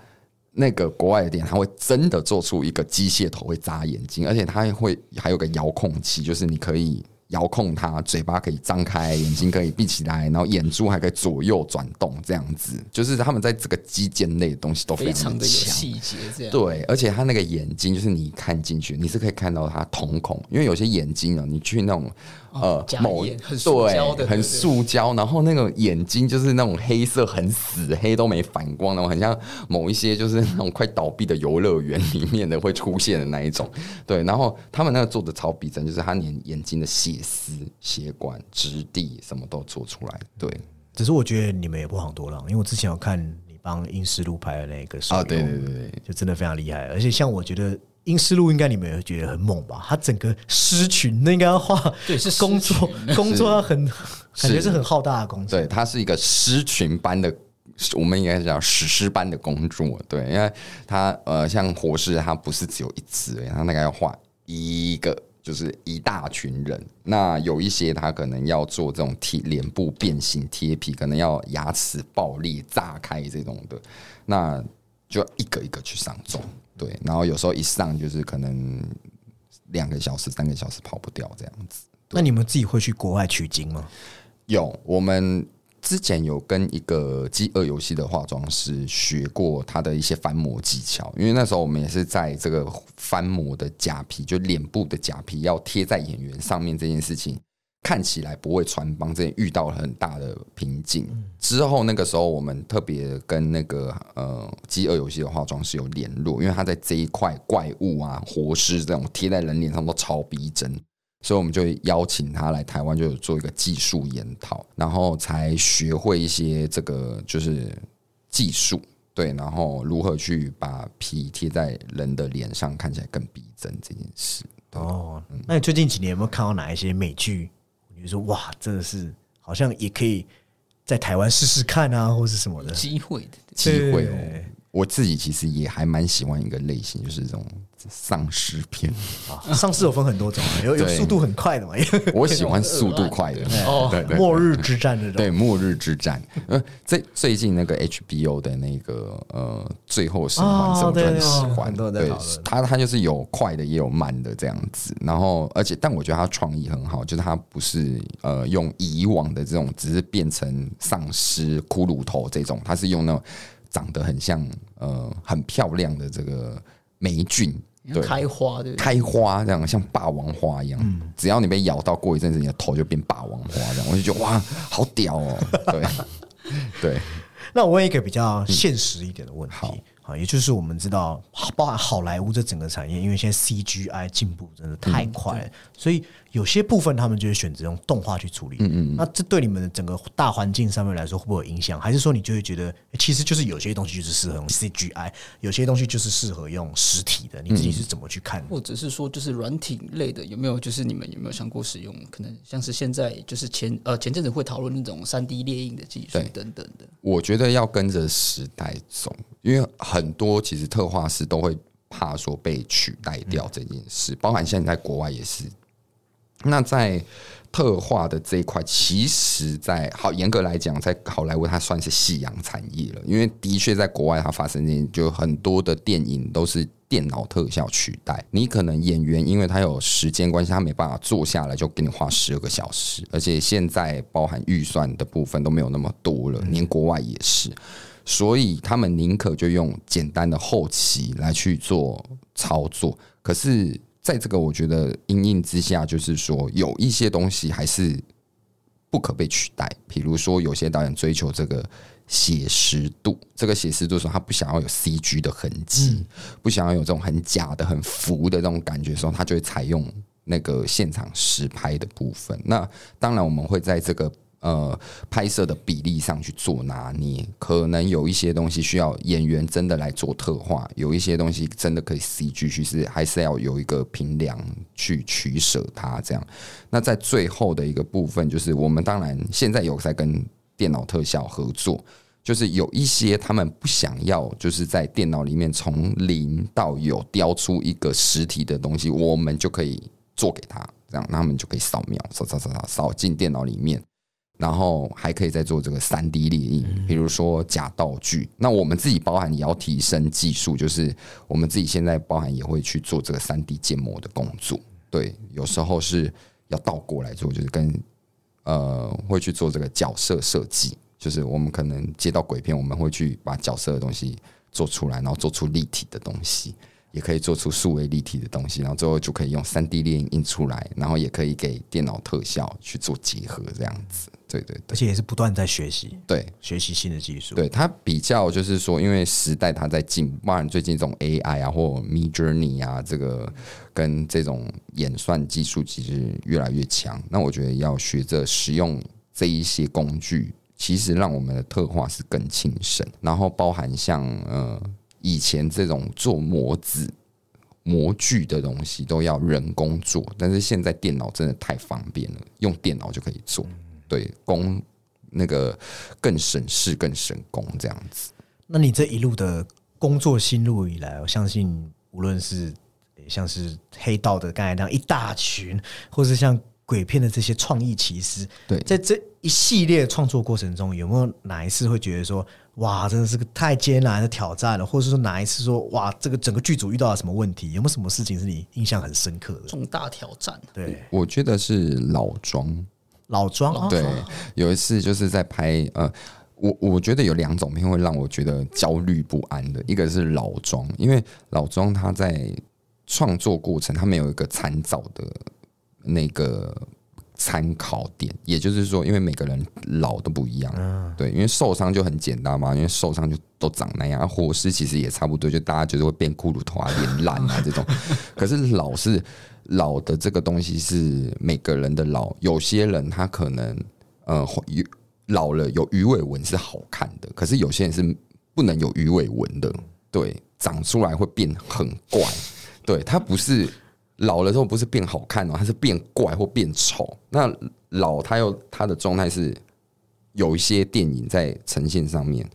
那个国外的店，它会真的做出一个机械头会眨眼睛，而且它会还有个遥控器，就是你可以遥控它，嘴巴可以张开，眼睛可以闭起来，然后眼珠还可以左右转动，这样子，就是他们在这个基建类的东西都非常的。细节，这样对，而且他那个眼睛，就是你看进去，你是可以看到它瞳孔，因为有些眼睛啊，你去那种。呃，某很塑胶的，很塑胶，然后那个眼睛就是那种黑色，很死黑，都没反光，然后很像某一些就是那种快倒闭的游乐园里面的会出现的那一种。对，然后他们那个做的超逼真，就是他连眼睛的血丝、血管、质地什么都做出来。对，只是我觉得你们也不遑多让，因为我之前有看你帮英诗路拍的那个啊，对对对对，就真的非常厉害，而且像我觉得。英诗路应该你们也觉得很猛吧？他整个狮群那应该要画，对，是工作工作要很感觉是很浩大的工作。对，它是一个狮群般的，我们应该叫史诗般的工作。对，因为它呃，像火狮，它不是只有一只，它大概要画一个，就是一大群人。那有一些他可能要做这种贴脸部变形贴皮，可能要牙齿爆裂炸开这种的，那就要一个一个去上妆。对，然后有时候一上就是可能两个小时、三个小时跑不掉这样子。那你们自己会去国外取经吗？有，我们之前有跟一个饥饿游戏的化妆师学过他的一些翻模技巧，因为那时候我们也是在这个翻模的假皮，就脸部的假皮要贴在演员上面这件事情。看起来不会穿帮，这遇到了很大的瓶颈。之后那个时候，我们特别跟那个呃《饥饿游戏》的化妆师有联络，因为他在这一块怪物啊、活尸这种贴在人脸上都超逼真，所以我们就邀请他来台湾，就有做一个技术研讨，然后才学会一些这个就是技术，对，然后如何去把皮贴在人的脸上，看起来更逼真这件事。哦，那你最近几年有没有看到哪一些美剧？你说哇，真的是好像也可以在台湾试试看啊，或是什么的。机会的机会哦。我自己其实也还蛮喜欢一个类型，就是这种。丧尸片 啊，丧尸有分很多种，有有速度很快的嘛。我喜欢速度快的，对对，末日之战这种。对，末日之战。呃，最最近那个 HBO 的那个呃，最后生还者，我很喜欢。对，他他就是有快的，也有慢的这样子。然后，而且，但我觉得他创意很好，就是他不是呃用以往的这种，只是变成丧尸骷髅头这种，他是用那种长得很像呃很漂亮的这个霉菌。对。开花的开花这样像霸王花一样，只要你被咬到，过一阵子你的头就变霸王花这样，我就觉得哇，好屌哦！对。对，那我问一个比较现实一点的问题。啊，也就是我们知道，包含好莱坞这整个产业，因为现在 CGI 进步真的太快了，所以有些部分他们就会选择用动画去处理。嗯嗯，那这对你们的整个大环境上面来说会不会有影响？还是说你就会觉得，其实就是有些东西就是适合用 CGI，有些东西就是适合用实体的？你自己是怎么去看？或者是说，就是软体类的有没有？就是你们有没有想过使用？可能像是现在就是前呃前阵子会讨论那种三 D 列印的技术等等的。我觉得要跟着时代走，因为很很多其实特化师都会怕说被取代掉这件事，包含现在在国外也是。那在特化的这一块，其实，在好严格来讲，在好莱坞它算是夕阳产业了，因为的确在国外它发生就很多的电影都是电脑特效取代。你可能演员因为他有时间关系，他没办法坐下来就给你画十二个小时，而且现在包含预算的部分都没有那么多了，连国外也是。所以他们宁可就用简单的后期来去做操作，可是在这个我觉得阴影之下，就是说有一些东西还是不可被取代。比如说，有些导演追求这个写实度，这个写实度时候，他不想要有 CG 的痕迹，不想要有这种很假的、很浮的这种感觉的时候，他就会采用那个现场实拍的部分。那当然，我们会在这个。呃拍摄的比例上去做拿捏，可能有一些东西需要演员真的来做特化，有一些东西真的可以 CG 去是还是要有一个平量去取舍它这样。那在最后的一个部分，就是我们当然现在有在跟电脑特效合作。就是有一些他们不想要，就是在电脑里面从零到有雕出一个实体的东西，我们就可以做给他，这样他们就可以扫描，扫扫扫扫扫进电脑里面，然后还可以再做这个三 D 列印，比如说假道具。那我们自己包含也要提升技术，就是我们自己现在包含也会去做这个三 D 建模的工作。对，有时候是要倒过来做，就是跟呃会去做这个角色设计。就是我们可能接到鬼片，我们会去把角色的东西做出来，然后做出立体的东西，也可以做出数位立体的东西，然后最后就可以用三 D 列印出来，然后也可以给电脑特效去做结合，这样子。对对，而且也是不断在学习，对，学习新的技术。对它比较就是说，因为时代它在进，不然最近这种 AI 啊或 Mid Journey 啊，这个跟这种演算技术其实越来越强。那我觉得要学着使用这一些工具。其实让我们的特化是更轻省，然后包含像呃以前这种做模子、模具的东西都要人工做，但是现在电脑真的太方便了，用电脑就可以做，对工那个更省事、更省工这样子。那你这一路的工作心路以来，我相信无论是像是黑道的刚才那样一大群，或是像。鬼片的这些创意其实，对，在这一系列创作过程中，有没有哪一次会觉得说，哇，真的是个太艰难的挑战了，或者说哪一次说，哇，这个整个剧组遇到了什么问题？有没有什么事情是你印象很深刻的重大挑战？对，我觉得是老庄，老庄。对，有一次就是在拍，呃，我我觉得有两种片会让我觉得焦虑不安的，一个是老庄，因为老庄他在创作过程他没有一个参照的。那个参考点，也就是说，因为每个人老都不一样，对，因为受伤就很简单嘛，因为受伤就都长那样，活尸其实也差不多，就大家就是会变骷髅头啊、脸烂啊这种。可是老是老的这个东西是每个人的老，有些人他可能呃有老了有鱼尾纹是好看的，可是有些人是不能有鱼尾纹的，对，长出来会变很怪，对，它不是。老了之后不是变好看哦，它是变怪或变丑。那老他又他的状态是有一些电影在呈现上面，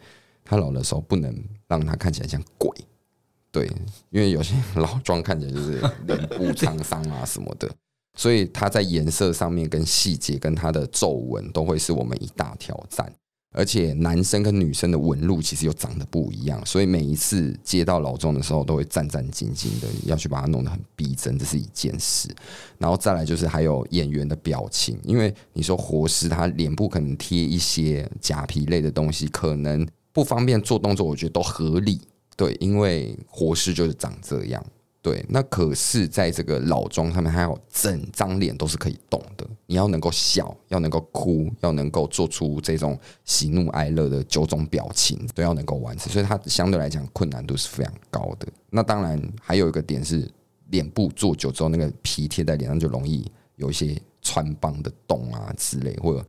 他老的时候不能让他看起来像鬼，对，因为有些老妆看起来就是脸部沧桑啊什么的，所以他在颜色上面跟细节跟他的皱纹都会是我们一大挑战。而且男生跟女生的纹路其实又长得不一样，所以每一次接到老钟的时候，都会战战兢兢的要去把它弄得很逼真，这是一件事。然后再来就是还有演员的表情，因为你说活尸他脸部可能贴一些假皮类的东西，可能不方便做动作，我觉得都合理。对，因为活尸就是长这样。对，那可是在这个老庄上面，还有整张脸都是可以动的。你要能够笑，要能够哭，要能够做出这种喜怒哀乐的九种表情，都要能够完成。所以它相对来讲困难度是非常高的。那当然还有一个点是，脸部做久之后，那个皮贴在脸上就容易有一些穿帮的洞啊之类，或者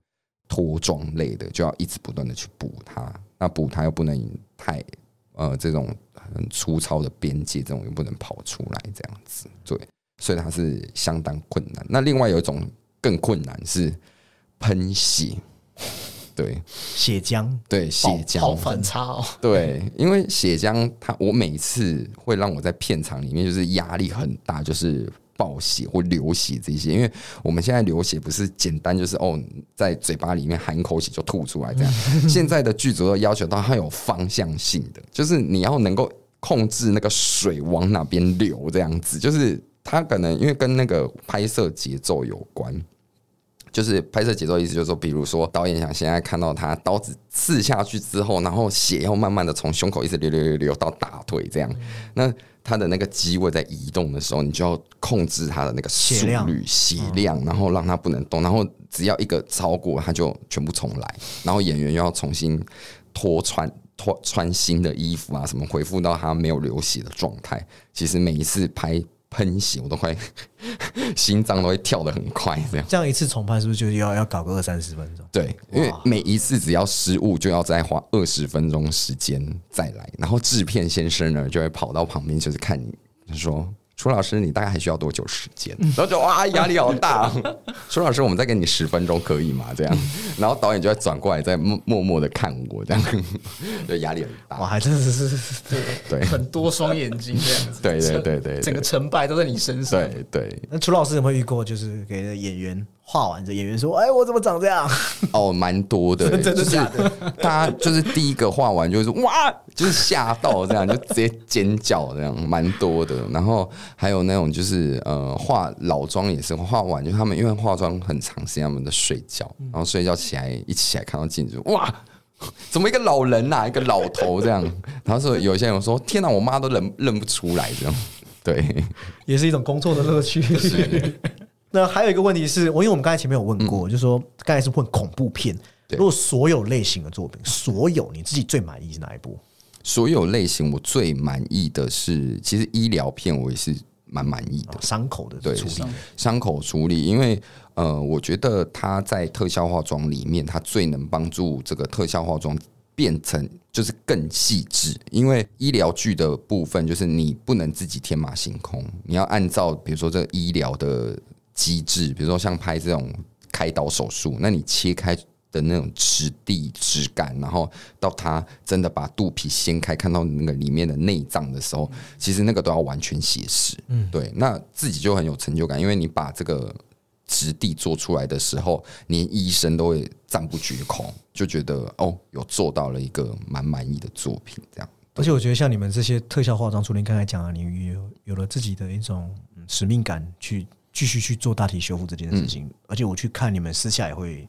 脱妆类的，就要一直不断的去补它。那补它又不能太。呃，这种很粗糙的边界，这种又不能跑出来，这样子，对，所以它是相当困难。那另外有一种更困难是喷血，对，血浆，对，血浆，好反差哦。对，因为血浆，它我每次会让我在片场里面就是压力很大，就是。爆血或流血这些，因为我们现在流血不是简单就是哦，在嘴巴里面含口血就吐出来这样。现在的剧组都要求到它有方向性的，就是你要能够控制那个水往哪边流这样子。就是它可能因为跟那个拍摄节奏有关，就是拍摄节奏意思就是说，比如说导演想现在看到他刀子刺下去之后，然后血要慢慢的从胸口一直流流流流到大腿这样，那。它的那个机位在移动的时候，你就要控制它的那个速率、血量，然后让它不能动。然后只要一个超过，它就全部重来。然后演员又要重新脱穿脱穿新的衣服啊，什么恢复到他没有流血的状态。其实每一次拍喷血，我都快 心脏都会跳得很快，这样。这样一次重拍是不是就要要搞个二三十分钟？对，因为每一次只要失误，就要再花二十分钟时间再来，然后制片先生呢就会跑到旁边，就是看你，他说。楚老师，你大概还需要多久时间？然后就哇，压力好大。楚老师，我们再给你十分钟可以吗？这样，然后导演就会转过来，在默默默的看我，这样，就压力很大。哇，还真的是对，很多双眼睛这样子。对对对对，整个成败都在你身上。对对。那楚老师有没有遇过，就是给演员？画完，这演员说：“哎，我怎么长这样？”哦，蛮多的，真的假的？大家就是第一个画完，就是哇，就是吓到这样，就直接尖叫这样，蛮多的。然后还有那种就是呃，化老妆也是画完，就他们因为化妆很长时间，他们在睡觉，然后睡觉起来一起来看到镜子，哇，怎么一个老人呐，一个老头这样？然后说有些人说：“天哪，我妈都认认不出来这样。”对，也是一种工作的乐趣。那还有一个问题是，我因为我们刚才前面有问过，就是说刚才是问恐怖片，如果所有类型的作品，所有你自己最满意是哪一部？所有类型我最满意的是，其实医疗片我也是蛮满意的，伤口的处理，伤口处理，因为呃，我觉得它在特效化妆里面，它最能帮助这个特效化妆变成就是更细致，因为医疗剧的部分就是你不能自己天马行空，你要按照比如说这个医疗的。机制，比如说像拍这种开刀手术，那你切开的那种质地质感，然后到他真的把肚皮掀开，看到那个里面的内脏的时候，其实那个都要完全写实。嗯，对，那自己就很有成就感，因为你把这个质地做出来的时候，连医生都会赞不绝口，就觉得哦，有做到了一个蛮满意的作品。这样，而且我觉得像你们这些特效化妆，除了你刚才讲啊，你有有了自己的一种使命感去。继续去做大体修复这件事情，而且我去看你们私下也会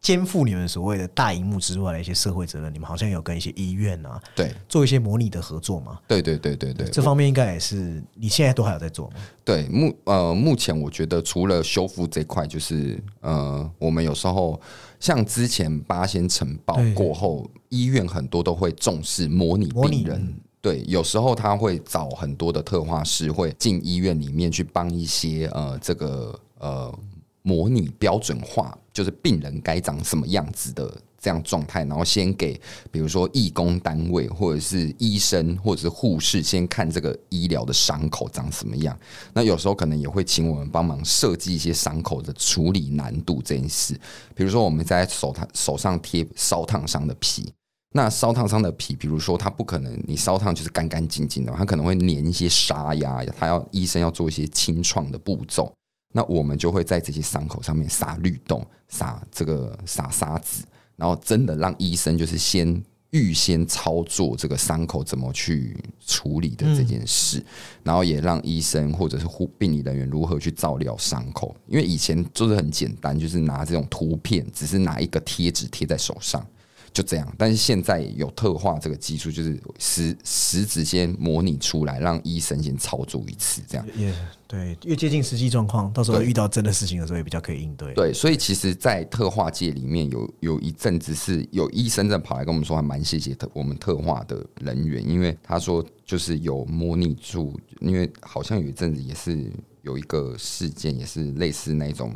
肩负你们所谓的大荧幕之外的一些社会责任。你们好像有跟一些医院啊，对，做一些模拟的合作嘛？对对对对对，这方面应该也是你现在都还有在做吗？对，目呃目前我觉得除了修复这块，就是呃我们有时候像之前八仙城堡过后，医院很多都会重视模拟病人。对，有时候他会找很多的特化师，会进医院里面去帮一些呃，这个呃模拟标准化，就是病人该长什么样子的这样状态，然后先给比如说义工单位或者是医生或者是护士先看这个医疗的伤口长什么样。那有时候可能也会请我们帮忙设计一些伤口的处理难度这件事，比如说我们在手烫手上贴烧烫伤的皮。那烧烫伤的皮，比如说它不可能你烧烫就是干干净净的，它可能会粘一些沙呀，它要医生要做一些清创的步骤。那我们就会在这些伤口上面撒绿豆，撒这个撒沙子，然后真的让医生就是先预先操作这个伤口怎么去处理的这件事，然后也让医生或者是护病理人员如何去照料伤口，因为以前就是很简单，就是拿这种图片，只是拿一个贴纸贴在手上。就这样，但是现在有特化这个技术，就是实实质先模拟出来，让医生先操作一次，这样也对，越接近实际状况，到时候遇到真的事情的时候也比较可以应对。对，所以其实，在特化界里面有有一阵子是有医生在跑来跟我们说，还蛮谢谢特我们特化的人员，因为他说就是有模拟住，因为好像有一阵子也是有一个事件，也是类似那种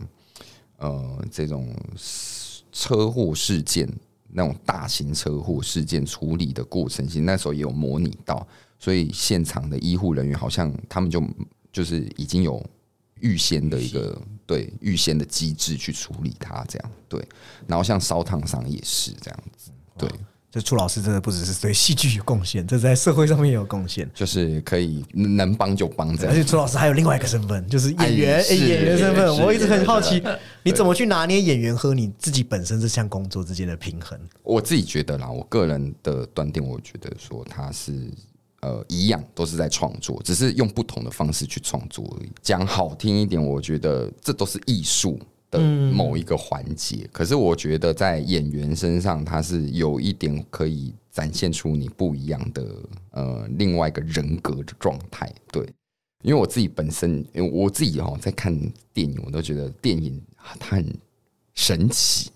呃这种车祸事件。那种大型车祸事件处理的过程，其实那时候也有模拟到，所以现场的医护人员好像他们就就是已经有预先的一个对预先的机制去处理它，这样对。然后像烧烫伤也是这样子，对。这楚老师真的不只是对戏剧有贡献，这在社会上面也有贡献，就是可以能帮就帮这样。而且楚老师还有另外一个身份，就是演员，演员身份。我一直很好奇，你怎么去拿捏演员和你自己本身这项工作之间的平衡？我自己觉得啦，我个人的断定，我觉得说他是呃一样，都是在创作，只是用不同的方式去创作而已。讲好听一点，我觉得这都是艺术。的某一个环节，可是我觉得在演员身上，他是有一点可以展现出你不一样的呃另外一个人格的状态。对，因为我自己本身，我自己哈在看电影，我都觉得电影它很神奇。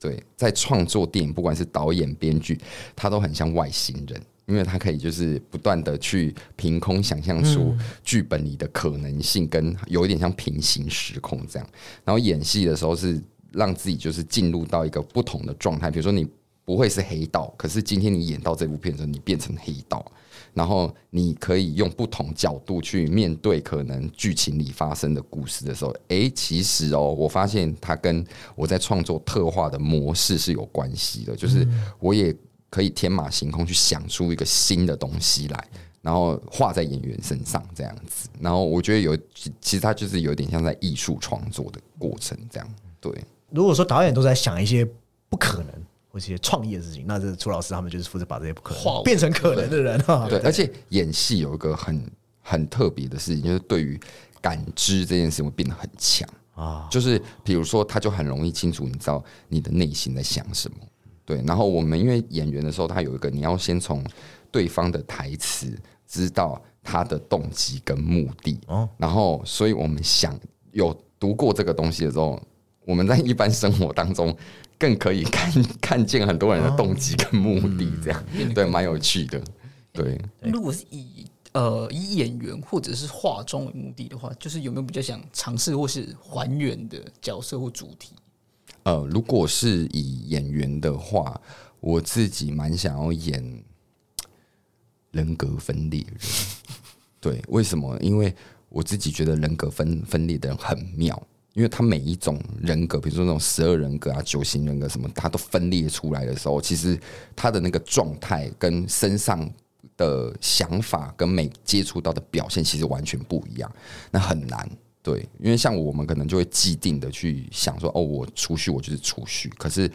对，在创作电影，不管是导演、编剧，他都很像外星人。因为他可以就是不断的去凭空想象出剧本里的可能性，跟有一点像平行时空这样。然后演戏的时候是让自己就是进入到一个不同的状态，比如说你不会是黑道，可是今天你演到这部片的时候，你变成黑道，然后你可以用不同角度去面对可能剧情里发生的故事的时候，诶，其实哦，我发现它跟我在创作特化的模式是有关系的，就是我也。可以天马行空去想出一个新的东西来，然后画在演员身上这样子。然后我觉得有，其实他就是有点像在艺术创作的过程这样。对，如果说导演都在想一些不可能或一些创意的事情，那这楚老师他们就是负责把这些不可能变成可能的人啊。对，而且演戏有一个很很特别的事情，就是对于感知这件事情会变得很强啊。就是比如说，他就很容易清楚，你知道你的内心在想什么。对，然后我们因为演员的时候，他有一个你要先从对方的台词知道他的动机跟目的，哦，然后所以我们想有读过这个东西的时候，我们在一般生活当中更可以看看见很多人的动机跟目的，这样对，蛮有趣的。对，如果是以呃以演员或者是化妆为目的的话，就是有没有比较想尝试或是还原的角色或主题？呃，如果是以演员的话，我自己蛮想要演人格分裂人。对，为什么？因为我自己觉得人格分分裂的人很妙，因为他每一种人格，比如说那种十二人格啊、九型人格什么，他都分裂出来的时候，其实他的那个状态跟身上的想法跟每接触到的表现，其实完全不一样，那很难。对，因为像我们可能就会既定的去想说，哦，我储蓄我就是储蓄，可是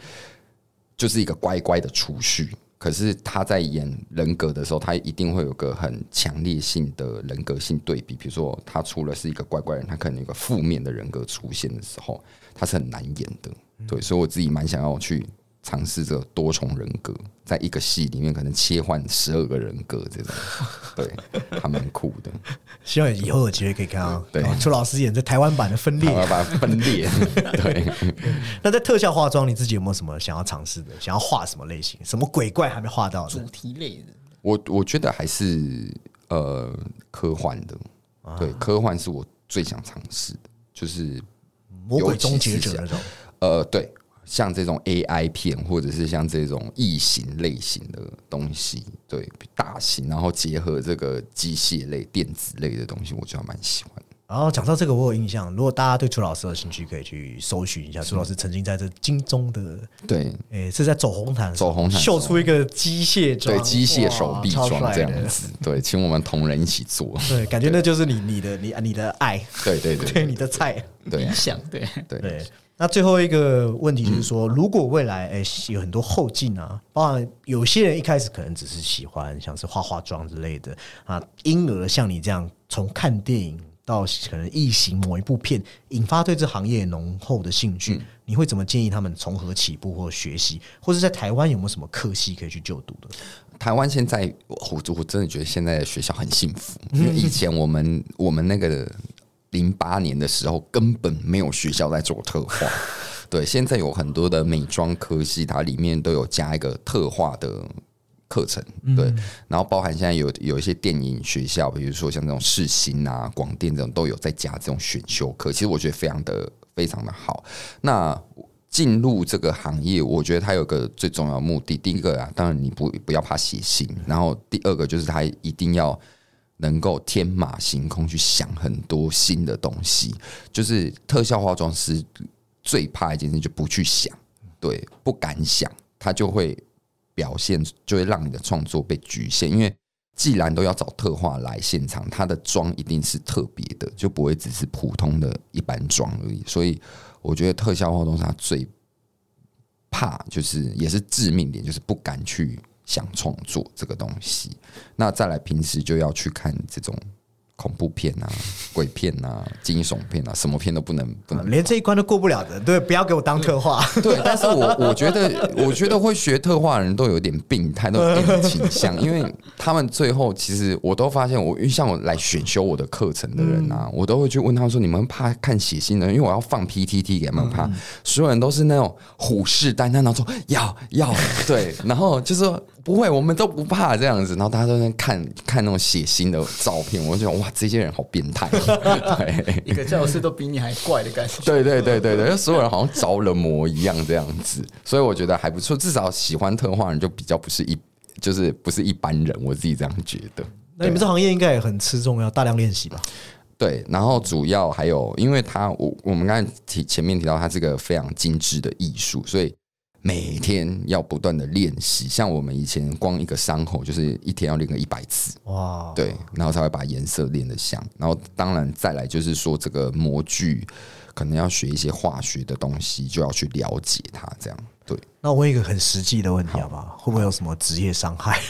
就是一个乖乖的储蓄。可是他在演人格的时候，他一定会有个很强烈性的人格性对比。比如说，他除了是一个乖乖人，他可能有个负面的人格出现的时候，他是很难演的。对，所以我自己蛮想要去。尝试着多重人格，在一个戏里面可能切换十二个人格，这种 对，还蛮酷的。希望以后有机会可以看到，对，邱老师演这台湾版的分裂，台湾版分裂。对。那在特效化妆，你自己有没有什么想要尝试的？想要画什么类型？什么鬼怪还没画到？主题类的。我我觉得还是呃科幻的，对，科幻是我最想尝试的，就是魔鬼终结者那种。呃，对。像这种 AI 片，或者是像这种异形类型的东西，对大型，然后结合这个机械类、电子类的东西，我就蛮喜欢。然后讲到这个，我有印象。如果大家对楚老师有兴趣，可以去搜寻一下。楚老师曾经在这金钟的，对，诶，是在走红毯，走红毯秀出一个机械装，对，机械手臂装这样子，对，请我们同仁一起做，对，感觉那就是你你的你你的爱，对对 对，你的菜，对，理想，对对对。那最后一个问题就是说，如果未来哎有很多后进啊，包含有些人一开始可能只是喜欢像是化化妆之类的啊，因而像你这样从看电影到可能异形某一部片，引发对这行业浓厚的兴趣，你会怎么建议他们从何起步或学习，或者在台湾有没有什么科系可以去就读的？台湾现在我我真的觉得现在的学校很幸福，因为以前我们我们那个。零八年的时候根本没有学校在做特化，对，现在有很多的美妆科系，它里面都有加一个特化的课程，对，然后包含现在有有一些电影学校，比如说像这种世新啊、广电这种都有在加这种选修课，其实我觉得非常的非常的好。那进入这个行业，我觉得它有个最重要的目的，第一个啊，当然你不不要怕写信，然后第二个就是它一定要。能够天马行空去想很多新的东西，就是特效化妆师最怕一件事，就不去想，对，不敢想，他就会表现，就会让你的创作被局限。因为既然都要找特化来现场，他的妆一定是特别的，就不会只是普通的一般妆而已。所以我觉得特效化妆师他最怕，就是也是致命点，就是不敢去。想创作这个东西，那再来平时就要去看这种。恐怖片啊，鬼片啊，惊悚片啊，什么片都不能不能，连这一关都过不了的，对，不要给我当特化。对，但是我我觉得，我觉得会学特化的人都有点病态，都 有点倾向，因为他们最后其实我都发现，我因为像我来选修我的课程的人啊，我都会去问他们说：“你们怕看血腥的？因为我要放 PPT 给他们怕。”所有人都是那种虎视眈眈，然后说要要对，然后就是不会，我们都不怕这样子。然后大家都在看看那种血腥的照片，我就觉得哇，这些人好变态。对，一个教室都比你还怪的感觉。对对对对对，所有人好像着了魔一样这样子，所以我觉得还不错。至少喜欢特化人就比较不是一，就是不是一般人，我自己这样觉得。那你们这行业应该也很吃重要大量练习吧？对，然后主要还有，因为它我我们刚才提前面提到，它是个非常精致的艺术，所以每天要不断的练习。像我们以前光一个伤口，就是一天要练个一百次，哇，对，然后才会把颜色练得像。然后当然再来就是说，这个模具可能要学一些化学的东西，就要去了解它，这样对。那我问一个很实际的问题，好不好？会不会有什么职业伤害？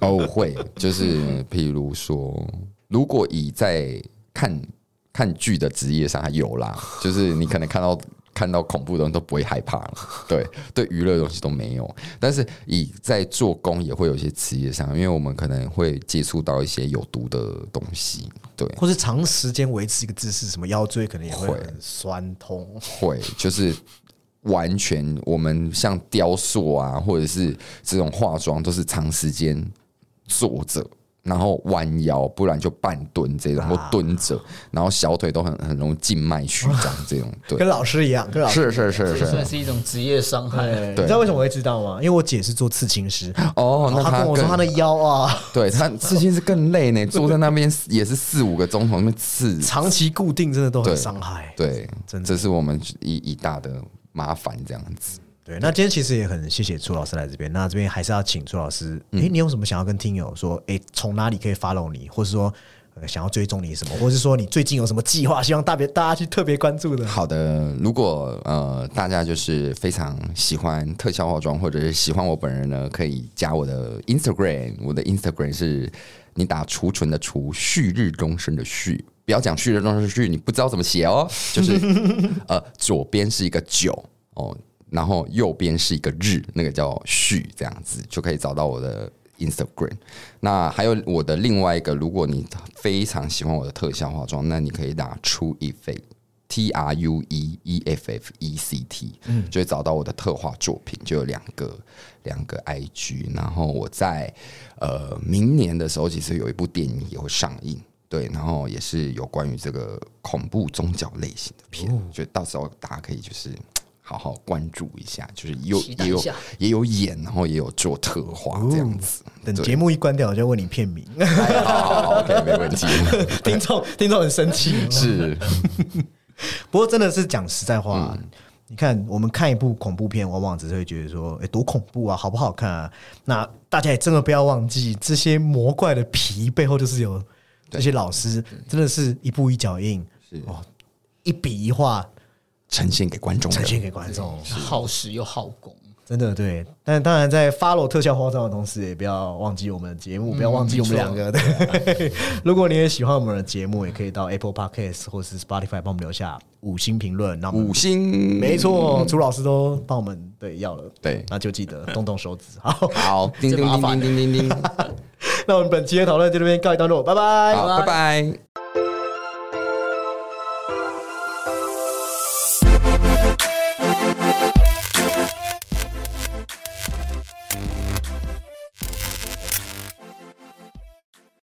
哦，会，就是譬如说，如果以在看看剧的职业上还有啦，就是你可能看到看到恐怖的东西都不会害怕了，对 对，娱乐的东西都没有。但是以在做工也会有一些职业上，因为我们可能会接触到一些有毒的东西，对，或是长时间维持一个姿势，什么腰椎可能也会酸痛，会就是完全我们像雕塑啊，或者是这种化妆都是长时间坐着。然后弯腰，不然就半蹲这种，或蹲着，然后小腿都很很容易静脉曲张这种，对，跟老师一样，跟老师是是是，算是一种职业伤害。你知道为什么会知道吗？因为我姐是做刺青师。哦，那她跟我说她的腰啊，对她刺青是更累呢，坐在那边也是四五个钟头，那边刺，长期固定真的都很伤害，对，这是我们一一大的麻烦这样子。对，那今天其实也很谢谢朱老师来这边。那这边还是要请朱老师，哎，你有什么想要跟听友说？哎，从哪里可以 follow 你，或是说想要追踪你什么，或者是说你最近有什么计划，希望大别大家去特别关注的？好的，如果呃大家就是非常喜欢特效化妆，或者是喜欢我本人呢，可以加我的 Instagram。我的 Instagram 是你打储存的储，旭日东升的旭，不要讲旭日东升的旭，你不知道怎么写哦，就是 呃左边是一个九哦。然后右边是一个日，那个叫旭，这样子就可以找到我的 Instagram。那还有我的另外一个，如果你非常喜欢我的特效化妆，那你可以打 True Effect，T R U E E F F E C T，嗯，就会找到我的特化作品，就有两个两个 IG。然后我在呃明年的时候，其实有一部电影也会上映，对，然后也是有关于这个恐怖宗教类型的片，就到时候大家可以就是。好好关注一下，就是有也有也有演，然后也有做特化这样子。等节目一关掉，我就问你片名。好，OK，没问题。听众听众很生气。是，不过真的是讲实在话，你看我们看一部恐怖片，往往只是会觉得说，哎，多恐怖啊，好不好看啊？那大家也真的不要忘记，这些魔怪的皮背后就是有这些老师，真的是一步一脚印，是哦，一笔一画。呈现给观众，呈现给观众，耗时又耗工，真的对。但当然，在 follow 特效化妆的同时，也不要忘记我们的节目，不要忘记我们两个。对，如果你也喜欢我们的节目，也可以到 Apple Podcast 或是 Spotify 帮我们留下五星评论。那五星，没错，朱老师都帮我们对要了。对，那就记得动动手指。好，好，叮叮叮叮叮叮叮。那我们本期的讨论就这边告一段落，拜拜，好，拜拜。